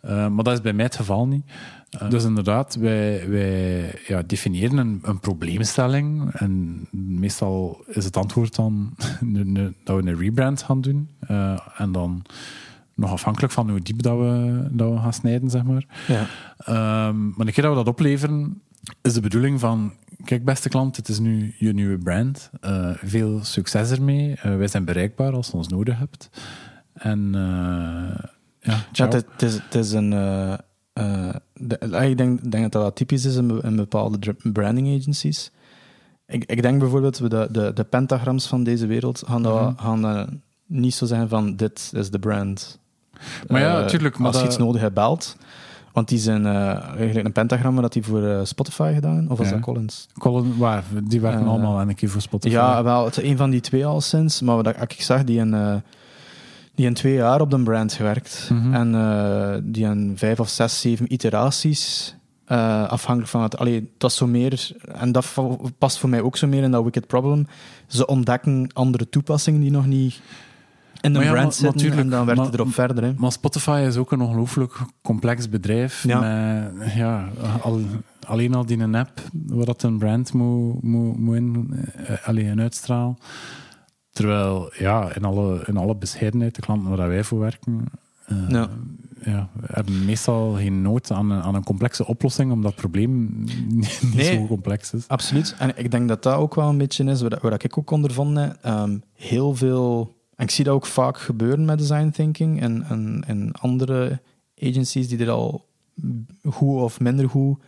Uh, maar dat is bij mij het geval niet. Uh, dus inderdaad, wij, wij ja, definiëren een, een, probleemstelling. En meestal is het antwoord dan (laughs) dat we een rebrand gaan doen. Uh, en dan nog afhankelijk van hoe diep dat we, dat we gaan snijden, zeg maar. Ja. Um, maar een keer dat we dat opleveren, is de bedoeling van kijk beste klant, het is nu je nieuwe brand. Uh, veel succes ermee. Uh, wij zijn bereikbaar als je ons nodig hebt. En ja, ja het, het, is, het is een... De, ik denk, denk dat dat typisch is in, in bepaalde branding agencies. Ik, ik denk bijvoorbeeld, de, de, de pentagrams van deze wereld gaan, dat, mm -hmm. gaan niet zo zijn van dit is de brand. Maar ja, natuurlijk. als je iets nodig hebt, belt want die zijn uh, eigenlijk een pentagram dat die voor uh, Spotify gedaan, of was dat Collins? Collins, waar? Die werken uh, allemaal een keer voor Spotify. Ja, wel, het is een van die twee al sinds, maar wat ik zag, die een, die een twee jaar op de brand gewerkt. Mm -hmm. En die een vijf of zes, zeven iteraties, afhankelijk van het... Allee, dat zo meer, en dat past voor mij ook zo meer in dat Wicked Problem, ze ontdekken andere toepassingen die nog niet en de ja, brand zitten natuurlijk, en dan werd het erop verder. Hè. Maar Spotify is ook een ongelooflijk complex bedrijf. Ja. Met, ja, al, alleen al die een app waar dat een brand moet, moet, moet in, uh, alleen uitstralen. Terwijl, ja, in alle, in alle bescheidenheid, de klanten waar wij voor werken, uh, ja. Ja, hebben meestal geen nood aan een, aan een complexe oplossing, omdat het probleem (laughs) niet nee, zo complex is. Absoluut. En ik denk dat dat ook wel een beetje is, waar, waar ik ook ondervonden heb. Um, heel veel en ik zie dat ook vaak gebeuren met design thinking en, en, en andere agencies die er al goed of minder goed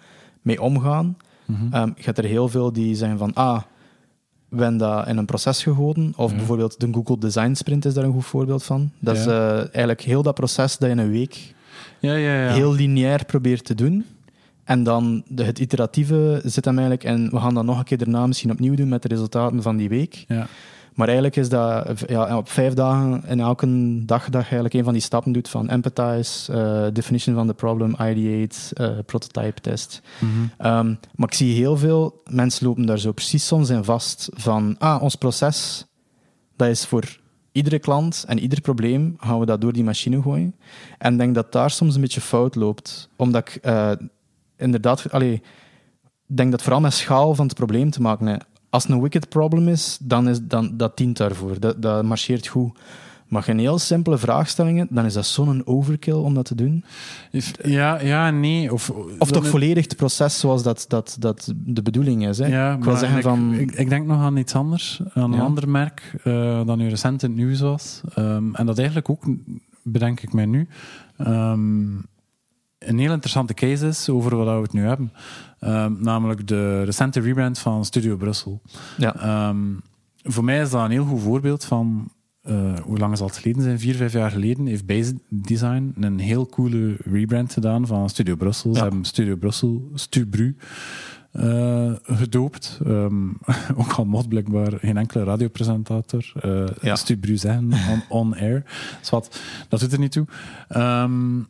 mee omgaan. Mm -hmm. um, je hebt er heel veel die zeggen van, ah, hebben dat in een proces gegoten. Of bijvoorbeeld de Google Design Sprint is daar een goed voorbeeld van. Dat is uh, eigenlijk heel dat proces dat je in een week ja, ja, ja. heel lineair probeert te doen. En dan de, het iteratieve zit hem eigenlijk en we gaan dat nog een keer daarna misschien opnieuw doen met de resultaten van die week. Ja. Maar eigenlijk is dat ja, op vijf dagen in elke dag dat je eigenlijk een van die stappen doet van empathize, uh, definition van de problem, ideate, uh, prototype test. Mhm. um, maar ik zie heel veel mensen lopen daar zo precies soms in vast van ah, ons proces, dat is voor iedere klant en ieder probleem gaan we dat door die machine gooien. En ik denk dat daar soms een beetje fout loopt. Omdat ik uh, inderdaad... Allee, denk dat vooral met schaal van het probleem te maken heeft als het een wicked problem is, dan is dan, dat dient daarvoor. Dat, dat marcheert goed. Maar geen heel simpele vraagstellingen, dan is dat zo'n overkill om dat te doen. Ja, ja nee. Of, of toch volledig het proces zoals dat, dat, dat de bedoeling is. Hè? Ja, ik wil zeggen van... Ik, ik, denk nog aan iets anders, aan een ander merk uh, dat nu recent in het nieuws was. Um, en dat eigenlijk ook, bedenk ik mij nu, um, een heel interessante case is over wat we het nu hebben. Um, namelijk de recente rebrand van Studio Brussel. Ja. Um, voor mij is dat een heel goed voorbeeld van uh, hoe lang zal het geleden zijn? Vier, vijf jaar geleden heeft Base Design een heel coole rebrand gedaan van Studio Brussel. Ja. Ze hebben Studio Brussel, Stubru, uh, gedoopt. Um, (laughs) ook al mocht blijkbaar geen enkele radiopresentator uh, ja. Stubru zeggen on, on air. Dus wat, dat doet er niet toe. Um,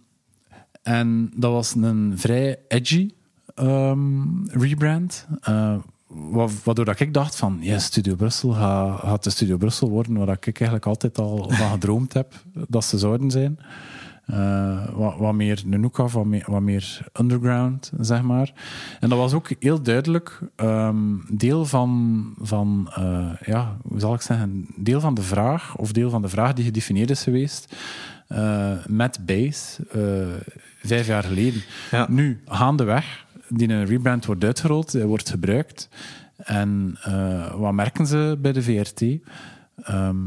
en dat was een vrij edgy um, rebrand. Uh, waardoor dat ik dacht van, ja, Studio Brussel gaat, gaat de Studio Brussel worden, waar ik eigenlijk altijd al van gedroomd heb dat ze zouden zijn. Uh, wat, wat, meer een af, wat meer, wat meer underground, zeg maar. En dat was ook heel duidelijk um, deel van, van uh, ja, hoe zal ik zeggen, deel van de vraag, of deel van de vraag die gedefinieerd is geweest uh, met Base vijf jaar geleden. Ja. Nu, gaandeweg, die een rebrand wordt uitgerold, hij wordt gebruikt. En uh, wat merken ze bij de VRT? Um, ehm,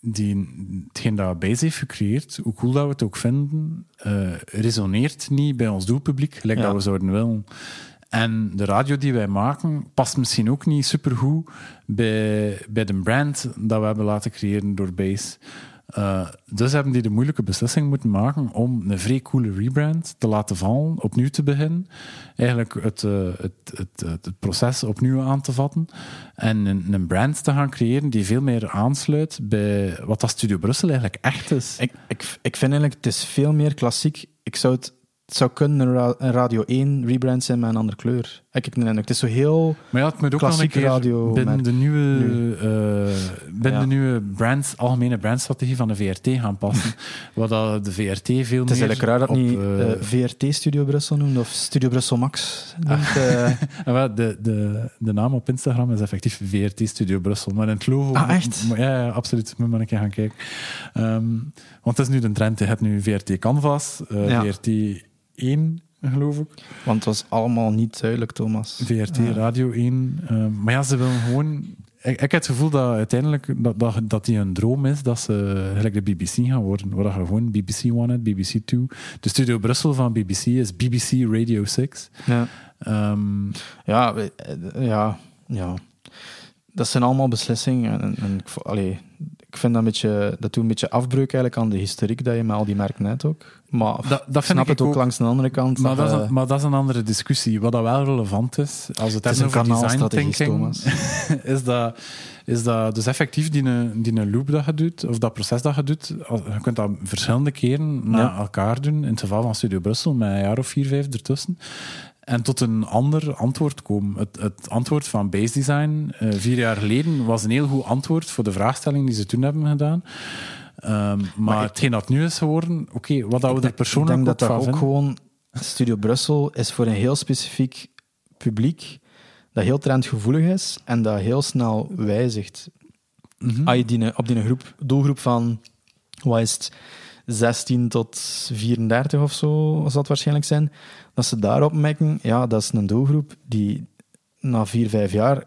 die, hetgeen dat Base heeft gecreëerd, hoe cool dat we het ook vinden, uh, resoneert niet bij ons doelpubliek, gelijk ja. dat we zouden willen. En de radio die wij maken past misschien ook niet supergoed bij, bij de brand dat we hebben laten creëren door Base. Uh, dus hebben die de moeilijke beslissing moeten maken om een vrij coole rebrand te laten vallen, opnieuw te beginnen. Eigenlijk het, uh, het, het, het, proces opnieuw aan te vatten. En een, een, brand te gaan creëren die veel meer aansluit bij wat dat Studio Brussel eigenlijk echt is. Ik, ik, ik vind eigenlijk, het is veel meer klassiek. Ik zou het zou kunnen een Radio 1 rebrand zijn met een andere kleur. Heb ik de indruk. Het is zo heel... Maar ja, het moet ook nog een keer radio binnen, de nieuwe, nu. eh, binnen Ja. de nieuwe brand, algemene brandstrategie van de VRT gaan passen. (laughs) Wat dat de VRT veel Het is meer eigenlijk raar dat op, niet eh, eh, VRT Studio Brussel noemt of Studio Brussel Max noemt. eh. En (laughs) wel, de, de, de naam op Instagram is effectief VRT Studio Brussel. Maar in het logo... Ah, echt? Ja, ja, absoluut. Moet maar een keer gaan kijken. Ehm, want het is nu de trend. Je hebt nu VRT Canvas. VRT 1, geloof ik. want het was allemaal niet duidelijk, Thomas. VRT Ja. Radio 1. Ehm, maar ja, ze willen gewoon... Ik, ik heb het gevoel dat uiteindelijk dat, dat, dat die een droom is dat ze gelijk de BBC gaan worden. Waar je gewoon BBC One hebt, BBC Two. De studio Brussel van BBC is BBC Radio 6. Ja. Ehm, Ja, eh, ja, ja. Dat zijn allemaal beslissingen. En, en allee, ik vind dat een beetje, dat doet een beetje afbreuk eigenlijk aan de historiek dat je met al die merken hebt ook. Maar dat, dat snap ik het ook, ook langs de andere kant. Maar dat, is eh, een, maar dat is een andere discussie. Wat dat wel relevant is, als het, het is een kanaalstrategie, Thomas. (laughs) is dat, is dat dus effectief die, die loop dat je doet, of dat proces dat je doet, je kunt dat verschillende keren na elkaar doen. In het geval van Studio Brussel, met een jaar of vier, vijf ertussen. En tot een ander antwoord komen. Het, het antwoord van Base Design eh, vier jaar geleden was een heel goed antwoord voor de vraagstelling die ze toen hebben gedaan. Ehm, maar, ik- hetgeen dat nu is geworden, oké, wat dat we er persoonlijk Ik denk dat ook dat ook vinden. gewoon... Studio Brussel is voor een heel specifiek publiek dat heel trendgevoelig is en dat heel snel wijzigt. Mhm. Als je die, op die groep, doelgroep van, wat is het, 16 tot 34 of zo, zal het waarschijnlijk zijn, dat ze daarop merken, ja, dat is een doelgroep die na vier, vijf jaar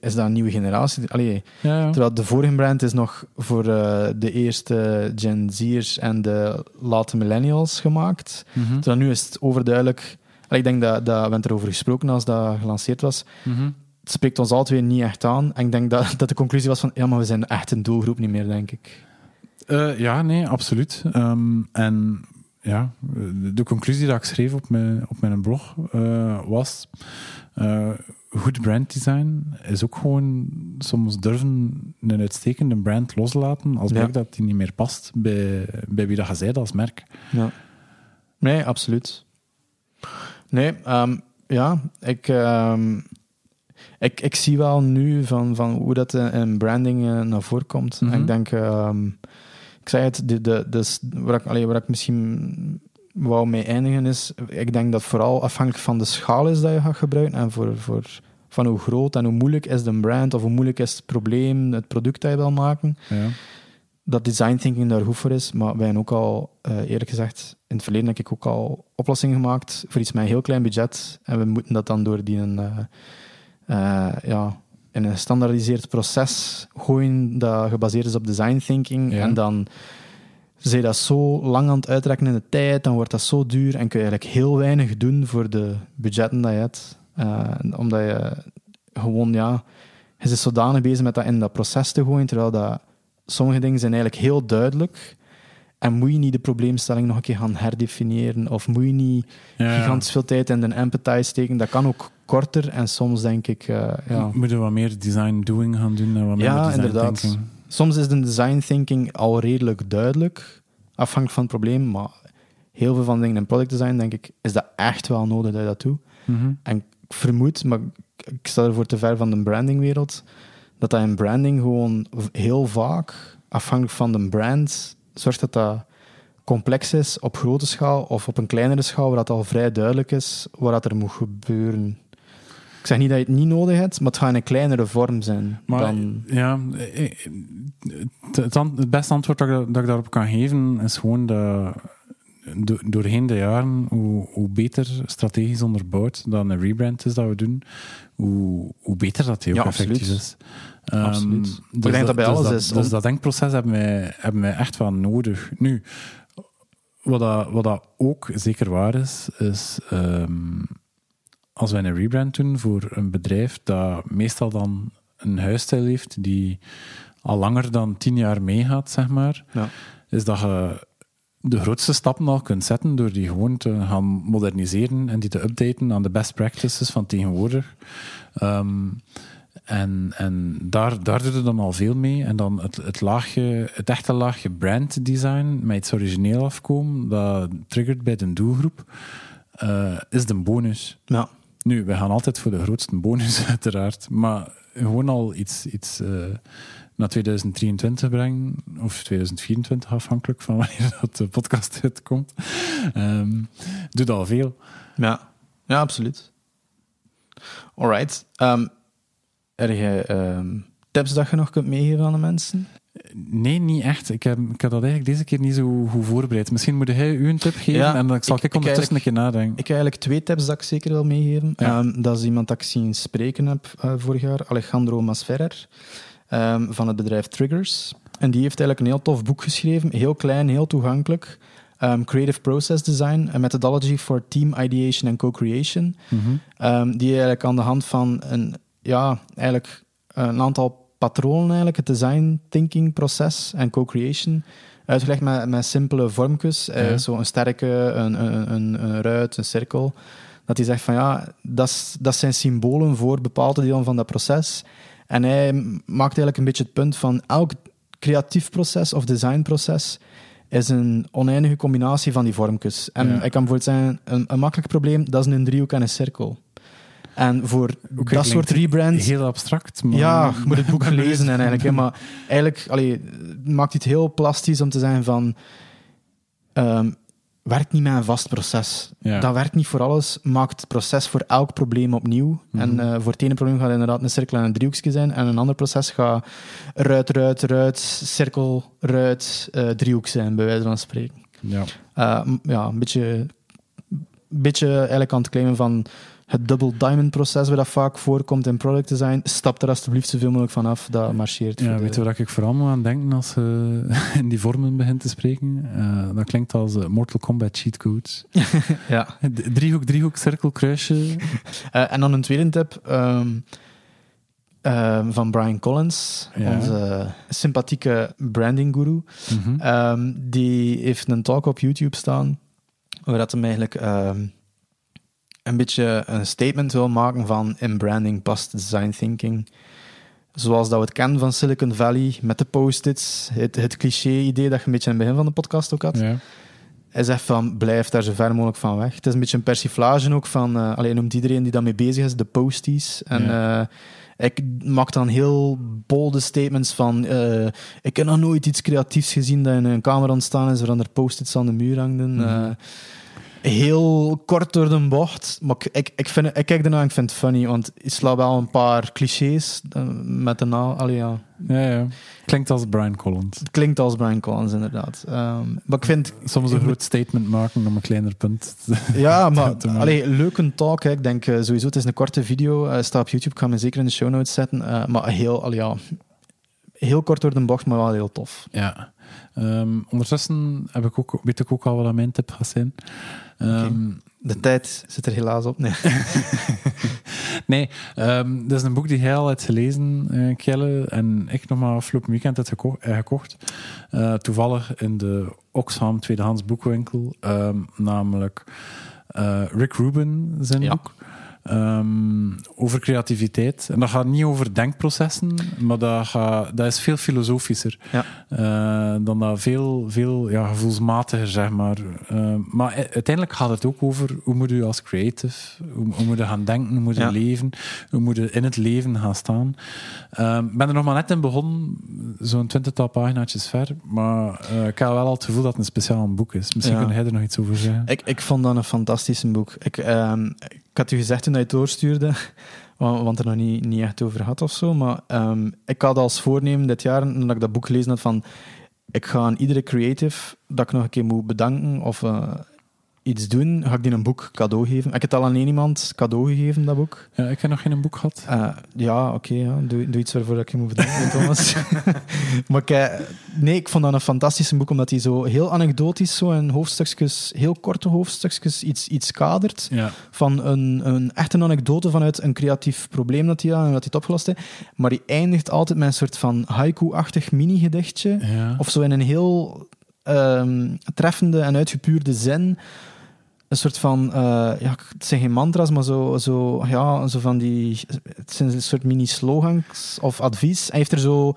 is dat een nieuwe generatie. Allee, Ja, ja. Terwijl de vorige brand is nog voor eh, de eerste Gen Z'ers en de late millennials gemaakt. Mhm. Terwijl nu is het overduidelijk... Allee, ik denk dat, dat we hebben erover gesproken als dat gelanceerd was. Mhm. Het spreekt ons alle twee niet echt aan. En ik denk dat, dat de conclusie was van, ja, maar we zijn echt een doelgroep niet meer, denk ik. Eh, ja, nee, absoluut. Ehm, en ja, de, de conclusie die ik schreef op mijn, op mijn blog eh, was: eh, goed branddesign is ook gewoon soms durven een uitstekende brand loslaten als Ja. blijkt dat die niet meer past bij, bij wie dat je als merk. Ja. Nee, absoluut. Nee, ehm, ja, ik, ehm, ik, ik zie wel nu van, van hoe dat in- in branding eh, naar voren komt. Mhm. Ik denk, ehm, ik zei het, de, de, de, waar, ik, allee, waar ik misschien wou mee eindigen is, ik denk dat vooral afhankelijk van de schaal is dat je gaat gebruiken en voor, voor, van hoe groot en hoe moeilijk is de brand of hoe moeilijk is het probleem, het product dat je wil maken Ja. dat design thinking daar goed voor is, maar wij hebben ook al, eh, eerlijk gezegd, in het verleden heb ik ook al oplossingen gemaakt voor iets met een heel klein budget. En we moeten dat dan door die een, eh, ja, in een gestandaardiseerd proces gooien dat gebaseerd is op design thinking. Ja. En dan zij dat zo lang aan het uitrekken in de tijd, dan wordt dat zo duur en kun je eigenlijk heel weinig doen voor de budgetten dat je hebt. Eh, omdat je gewoon, ja, je is zodanig bezig met dat in dat proces te gooien, terwijl dat sommige dingen zijn eigenlijk heel duidelijk. En moet je niet de probleemstelling nog een keer gaan herdefiniëren? Of moet je niet Ja, gigantisch veel tijd in de empathy steken? Dat kan ook korter. En soms denk ik, eh, ja. Moeten we wat meer design doing gaan doen en wat meer Ja, design inderdaad. thinking. Soms is de design thinking al redelijk duidelijk, afhankelijk van het probleem. Maar heel veel van de dingen in product design, denk ik, is dat echt wel nodig dat je dat doet. Mhm. En ik vermoed, maar ik- sta ervoor te ver van de brandingwereld, dat dat in branding gewoon heel vaak, afhankelijk van de brand, zorgt dat dat complex is op grote schaal of op een kleinere schaal, waar dat al vrij duidelijk is wat dat er moet gebeuren. Ik zeg niet dat je het niet nodig hebt, maar het gaat in een kleinere vorm zijn Maar dan... ja, eh, eh, het, beste antwoord dat ik, dat ik daarop kan geven is gewoon dat do- doorheen de jaren, hoe, hoe beter strategisch onderbouwd dan een rebrand is dat we doen, hoe, hoe beter dat die ook Ja, effectief absoluut. is. Ehm, Absoluut. dus Ik denk dat bij alles dus is Dat, dus dat denkproces hebben wij, hebben wij echt wel nodig. Nu, wat dat, wat dat ook zeker waar is, is ehm, als wij een rebrand doen voor een bedrijf dat meestal dan een huisstijl heeft die al langer dan tien jaar meegaat, zeg maar, Ja. is dat je de grootste stappen al kunt zetten door die gewoon te gaan moderniseren en die te updaten aan de best practices van tegenwoordig. Ehm, En, en daar, daar doe je dan al veel mee. En dan het, het, laagje, het echte laagje brand design met iets origineel afkomen, dat triggert bij de doelgroep, uh, is de bonus. Ja. Nu, we gaan altijd voor de grootste bonus, (laughs) uiteraard. Maar gewoon al iets, iets uh, naar 2023 brengen, of 2024, afhankelijk van (laughs) wanneer dat de podcast uitkomt, um, doet al veel. Ja, ja absoluut. Er je um, tips dat je nog kunt meegeven aan de mensen? Nee, niet echt. Ik heb, ik heb dat eigenlijk deze keer niet zo goed voorbereid. Misschien moet jij u een tip geven ja, en dan zal ik, ik ondertussen een keer nadenken. Ik heb eigenlijk twee tips dat ik zeker wil meegeven. Ja. Um, dat is iemand dat ik zien spreken heb uh, vorig jaar, Alejandro Masferrer, um, van het bedrijf Triggers. En die heeft eigenlijk een heel tof boek geschreven, heel klein, heel toegankelijk. Um, creative Process Design, a methodology for team ideation and co-creation. Mm -hmm. die eigenlijk aan de hand van een, ja, eigenlijk een aantal patronen eigenlijk, het design thinking proces en co-creation, uitgelegd met, met simpele vormpjes. Eh, zo een sterke, een, een, een, een, ruit, een cirkel. Dat hij zegt van ja, dat, dat zijn symbolen voor bepaalde delen van dat proces. En hij maakt eigenlijk een beetje het punt van elk creatief proces of designproces is een oneindige combinatie van die vormpjes. En ja. ik kan bijvoorbeeld zeggen, een, een makkelijk probleem, dat is een driehoek en een cirkel. En voor okay, dat soort rebrands... Heel abstract, maar... Ja, (laughs) je moet het boek lezen en eigenlijk. Hè, maar eigenlijk allee, maakt het heel plastisch om te zeggen van... Um, werkt niet met een vast proces. Ja. Dat werkt niet voor alles. Maakt het proces voor elk probleem opnieuw. Mm -hmm. En uh, voor het ene probleem gaat het inderdaad een cirkel en een driehoekje zijn. En een ander proces gaat ruit, ruit, ruit, cirkel, ruit, uh, driehoek zijn, bij wijze van spreken. Ja, uh, ja een beetje, beetje eigenlijk aan het claimen van het double diamond proces, waar dat vaak voorkomt in product design, stap er alsjeblieft zoveel mogelijk vanaf. Dat marcheert. Ja, weet je wat ik vooral moet aan denken als je (laughs) in die vormen begint te spreken? Uh, dat klinkt als uh, Mortal Kombat cheat codes. (laughs) ja. Driehoek, driehoek, cirkel, kruisje. Uh, (laughs) en dan een tweede tip. Um, um, van Brian Collins, ja. onze sympathieke branding guru. Mm -hmm. um, die heeft een talk op YouTube staan, waar dat hem eigenlijk een beetje een statement wil maken van in branding past design thinking. Zoals dat we het kennen van Silicon Valley met de post-its, het, het cliché-idee dat je een beetje aan het begin van de podcast ook had. Ja. Hij zegt van, blijf daar zo ver mogelijk van weg. Het is een beetje een persiflage ook van, uh, alleen noemt iedereen die daarmee bezig is, de posties. En ja. uh, ik maak dan heel bolde statements van, uh, ik heb nog nooit iets creatiefs gezien dat in een kamer ontstaan is, waar er post-its aan de muur hangden. Mm -hmm heel kort door de bocht. Maar ik, ik, vind, ik kijk ernaar en ik vind het funny, want ik sla wel een paar clichés eh, met de naam. Allee, ja. Ja, ja. Klinkt als Brian Collins. Het klinkt als Brian Collins, inderdaad. Um, maar ik vind... Soms een groot statement maken om een kleiner punt (laughs) Ja, maar allee, leuk een talk. Hè. Ik denk uh, sowieso, het is een korte video. Uh, staat op YouTube, ik ga me zeker in de show notes zetten. Uh, maar heel, allee, ja, heel kort door de bocht, maar wel heel tof. Ja. Um, ondertussen heb ik ook, weet ik ook al wat mijn tip gaat zijn. Um, de tijd zit er helaas op. Nee, (laughs) nee um, dat is een boek die hij al heeft gelezen, uh, Kjelle, en ik nog maar afgelopen weekend heb geko uh, gekocht. Uh, toevallig in de Oxfam tweedehands boekwinkel, um, namelijk Rick Rubin zijn ja. boek. Um, over creativiteit. En dat gaat niet over denkprocessen, maar dat, gaat, dat is veel filosofischer. Ja. Uh, dan dat veel, veel ja, gevoelsmatiger, zeg maar. Uh, maar uiteindelijk gaat het ook over hoe moet je als creative, hoe, hoe moet je gaan denken, hoe moet je ja. leven, hoe moet je in het leven gaan staan. Uh, ik ben er nog maar net in begonnen, zo'n twintigtal pagina's ver, maar uh, ik heb wel al het gevoel dat het een speciaal boek is. Misschien kun jij er nog iets over zeggen. Ik, ik vond dat een fantastisch boek. Ik, ik had u gezegd toen hij het doorstuurde, (laughs) want er nog niet, niet echt over had of zo. Maar um, ik had als voornemen dit jaar, nadat ik dat boek gelezen had, van ik ga aan iedere creative dat ik nog een keer moet bedanken of uh, iets doen, ga ik die een boek cadeau geven. Ik heb het al aan één iemand cadeau gegeven, dat boek. Ja, ik heb nog geen boek gehad. Uh, ja, oké. Okay, ja. doe, doe iets waarvoor ik je moet bedanken, (laughs) Thomas. (laughs) maar ik, nee, ik vond dat een fantastisch boek, omdat hij zo heel anekdotisch, zo in hoofdstukjes, heel korte hoofdstukjes, iets, iets kadert. Ja. Van een, een echte anekdote vanuit een creatief probleem dat hij had en dat hij het opgelost heeft. Maar die eindigt altijd met een soort van haiku-achtig mini-gedichtje. Ja. Of zo in een heel um, treffende en uitgepuurde zin een soort van, eh, ja, het zijn geen mantra's, maar zo, zo, ja, zo van die, het zijn een soort mini-slogans of advies. Hij heeft er zo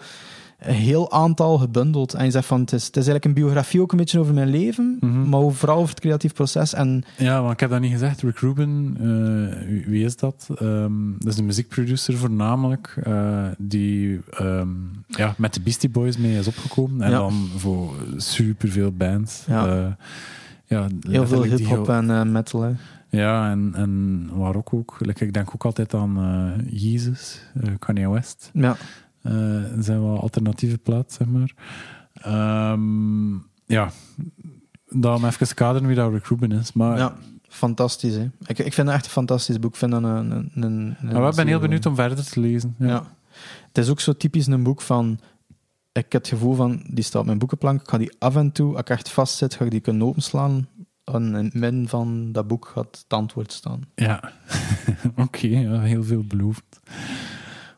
een heel aantal gebundeld. En je zegt van, het is, het is eigenlijk een biografie ook een beetje over mijn leven, Mhm. maar vooral over het creatief proces. En Ja, want ik heb dat niet gezegd. Rick Rubin, eh, wie, wie is dat? Ehm, dat is een muziekproducer voornamelijk, eh, die ehm, ja, met de Beastie Boys mee is opgekomen. En Ja. dan voor superveel bands. Ja. Ja, heel veel hip-hop en eh, metal. Hè. Ja, en, en waar ook ook. ik denk ook altijd aan eh Jezus, eh, Kanye West. Ja, zijn wel alternatieve plaat, zeg maar. Ehm, ja, dan even kaderen wie dat Rick Rubin is. Maar ja, fantastisch. Hè. Ik, ik vind het echt een fantastisch boek. Ik vind dat een, een, een, een Maar ik ben heel benieuwd om verder te lezen. Ja. Ja. Het is ook zo typisch een boek van... Ik heb het gevoel van, die staat op mijn boekenplank. Ik ga die af en toe, als ik echt vastzit, ga ik die kunnen openslaan. En in het midden van dat boek gaat het antwoord staan. Ja. (laughs) Oké, ja, heel veel beloofd.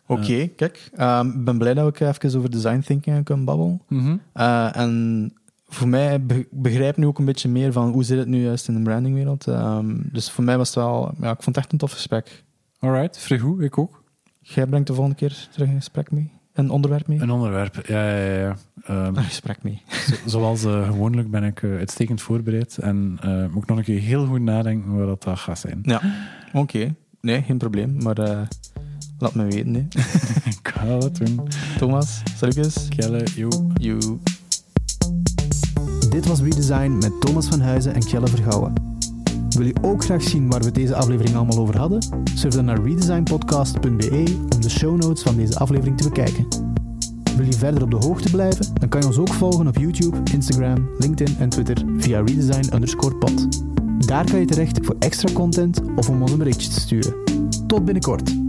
Oké, kijk. ehm, Ik ben blij dat we even over design thinking kunnen babbelen. Mhm. Eh, en voor mij be- begrijp nu ook een beetje meer van hoe zit het nu juist in de brandingwereld. Ehm, dus voor mij was het wel... Ja, ik vond het echt een tof gesprek. Alright, vrij goed, ik ook. Jij brengt de volgende keer terug een gesprek mee? Een onderwerp mee? Een onderwerp, ja, ja, ja. Ehm, Een gesprek mee. (laughs) zo- zoals eh, gewoonlijk ben ik eh, uitstekend voorbereid en eh, moet ik nog een keer heel goed nadenken waar dat, dat gaat zijn. Ja, oké. Nee, geen probleem. Maar eh, laat me weten, hè. (laughs) ik ga dat doen. Thomas, salutjes. Kelle, yo. You. Dit was Redesign met Thomas van Huizen en Kjelle Vergouwen. Wil je ook graag zien waar we deze aflevering allemaal over hadden? Surf dan naar redesignpodcast.be om de show notes van deze aflevering te bekijken. Wil je verder op de hoogte blijven? Dan kan je ons ook volgen op YouTube, Instagram, LinkedIn en Twitter via redesign underscore pod. Daar kan je terecht voor extra content of om ons een berichtje te sturen. Tot binnenkort!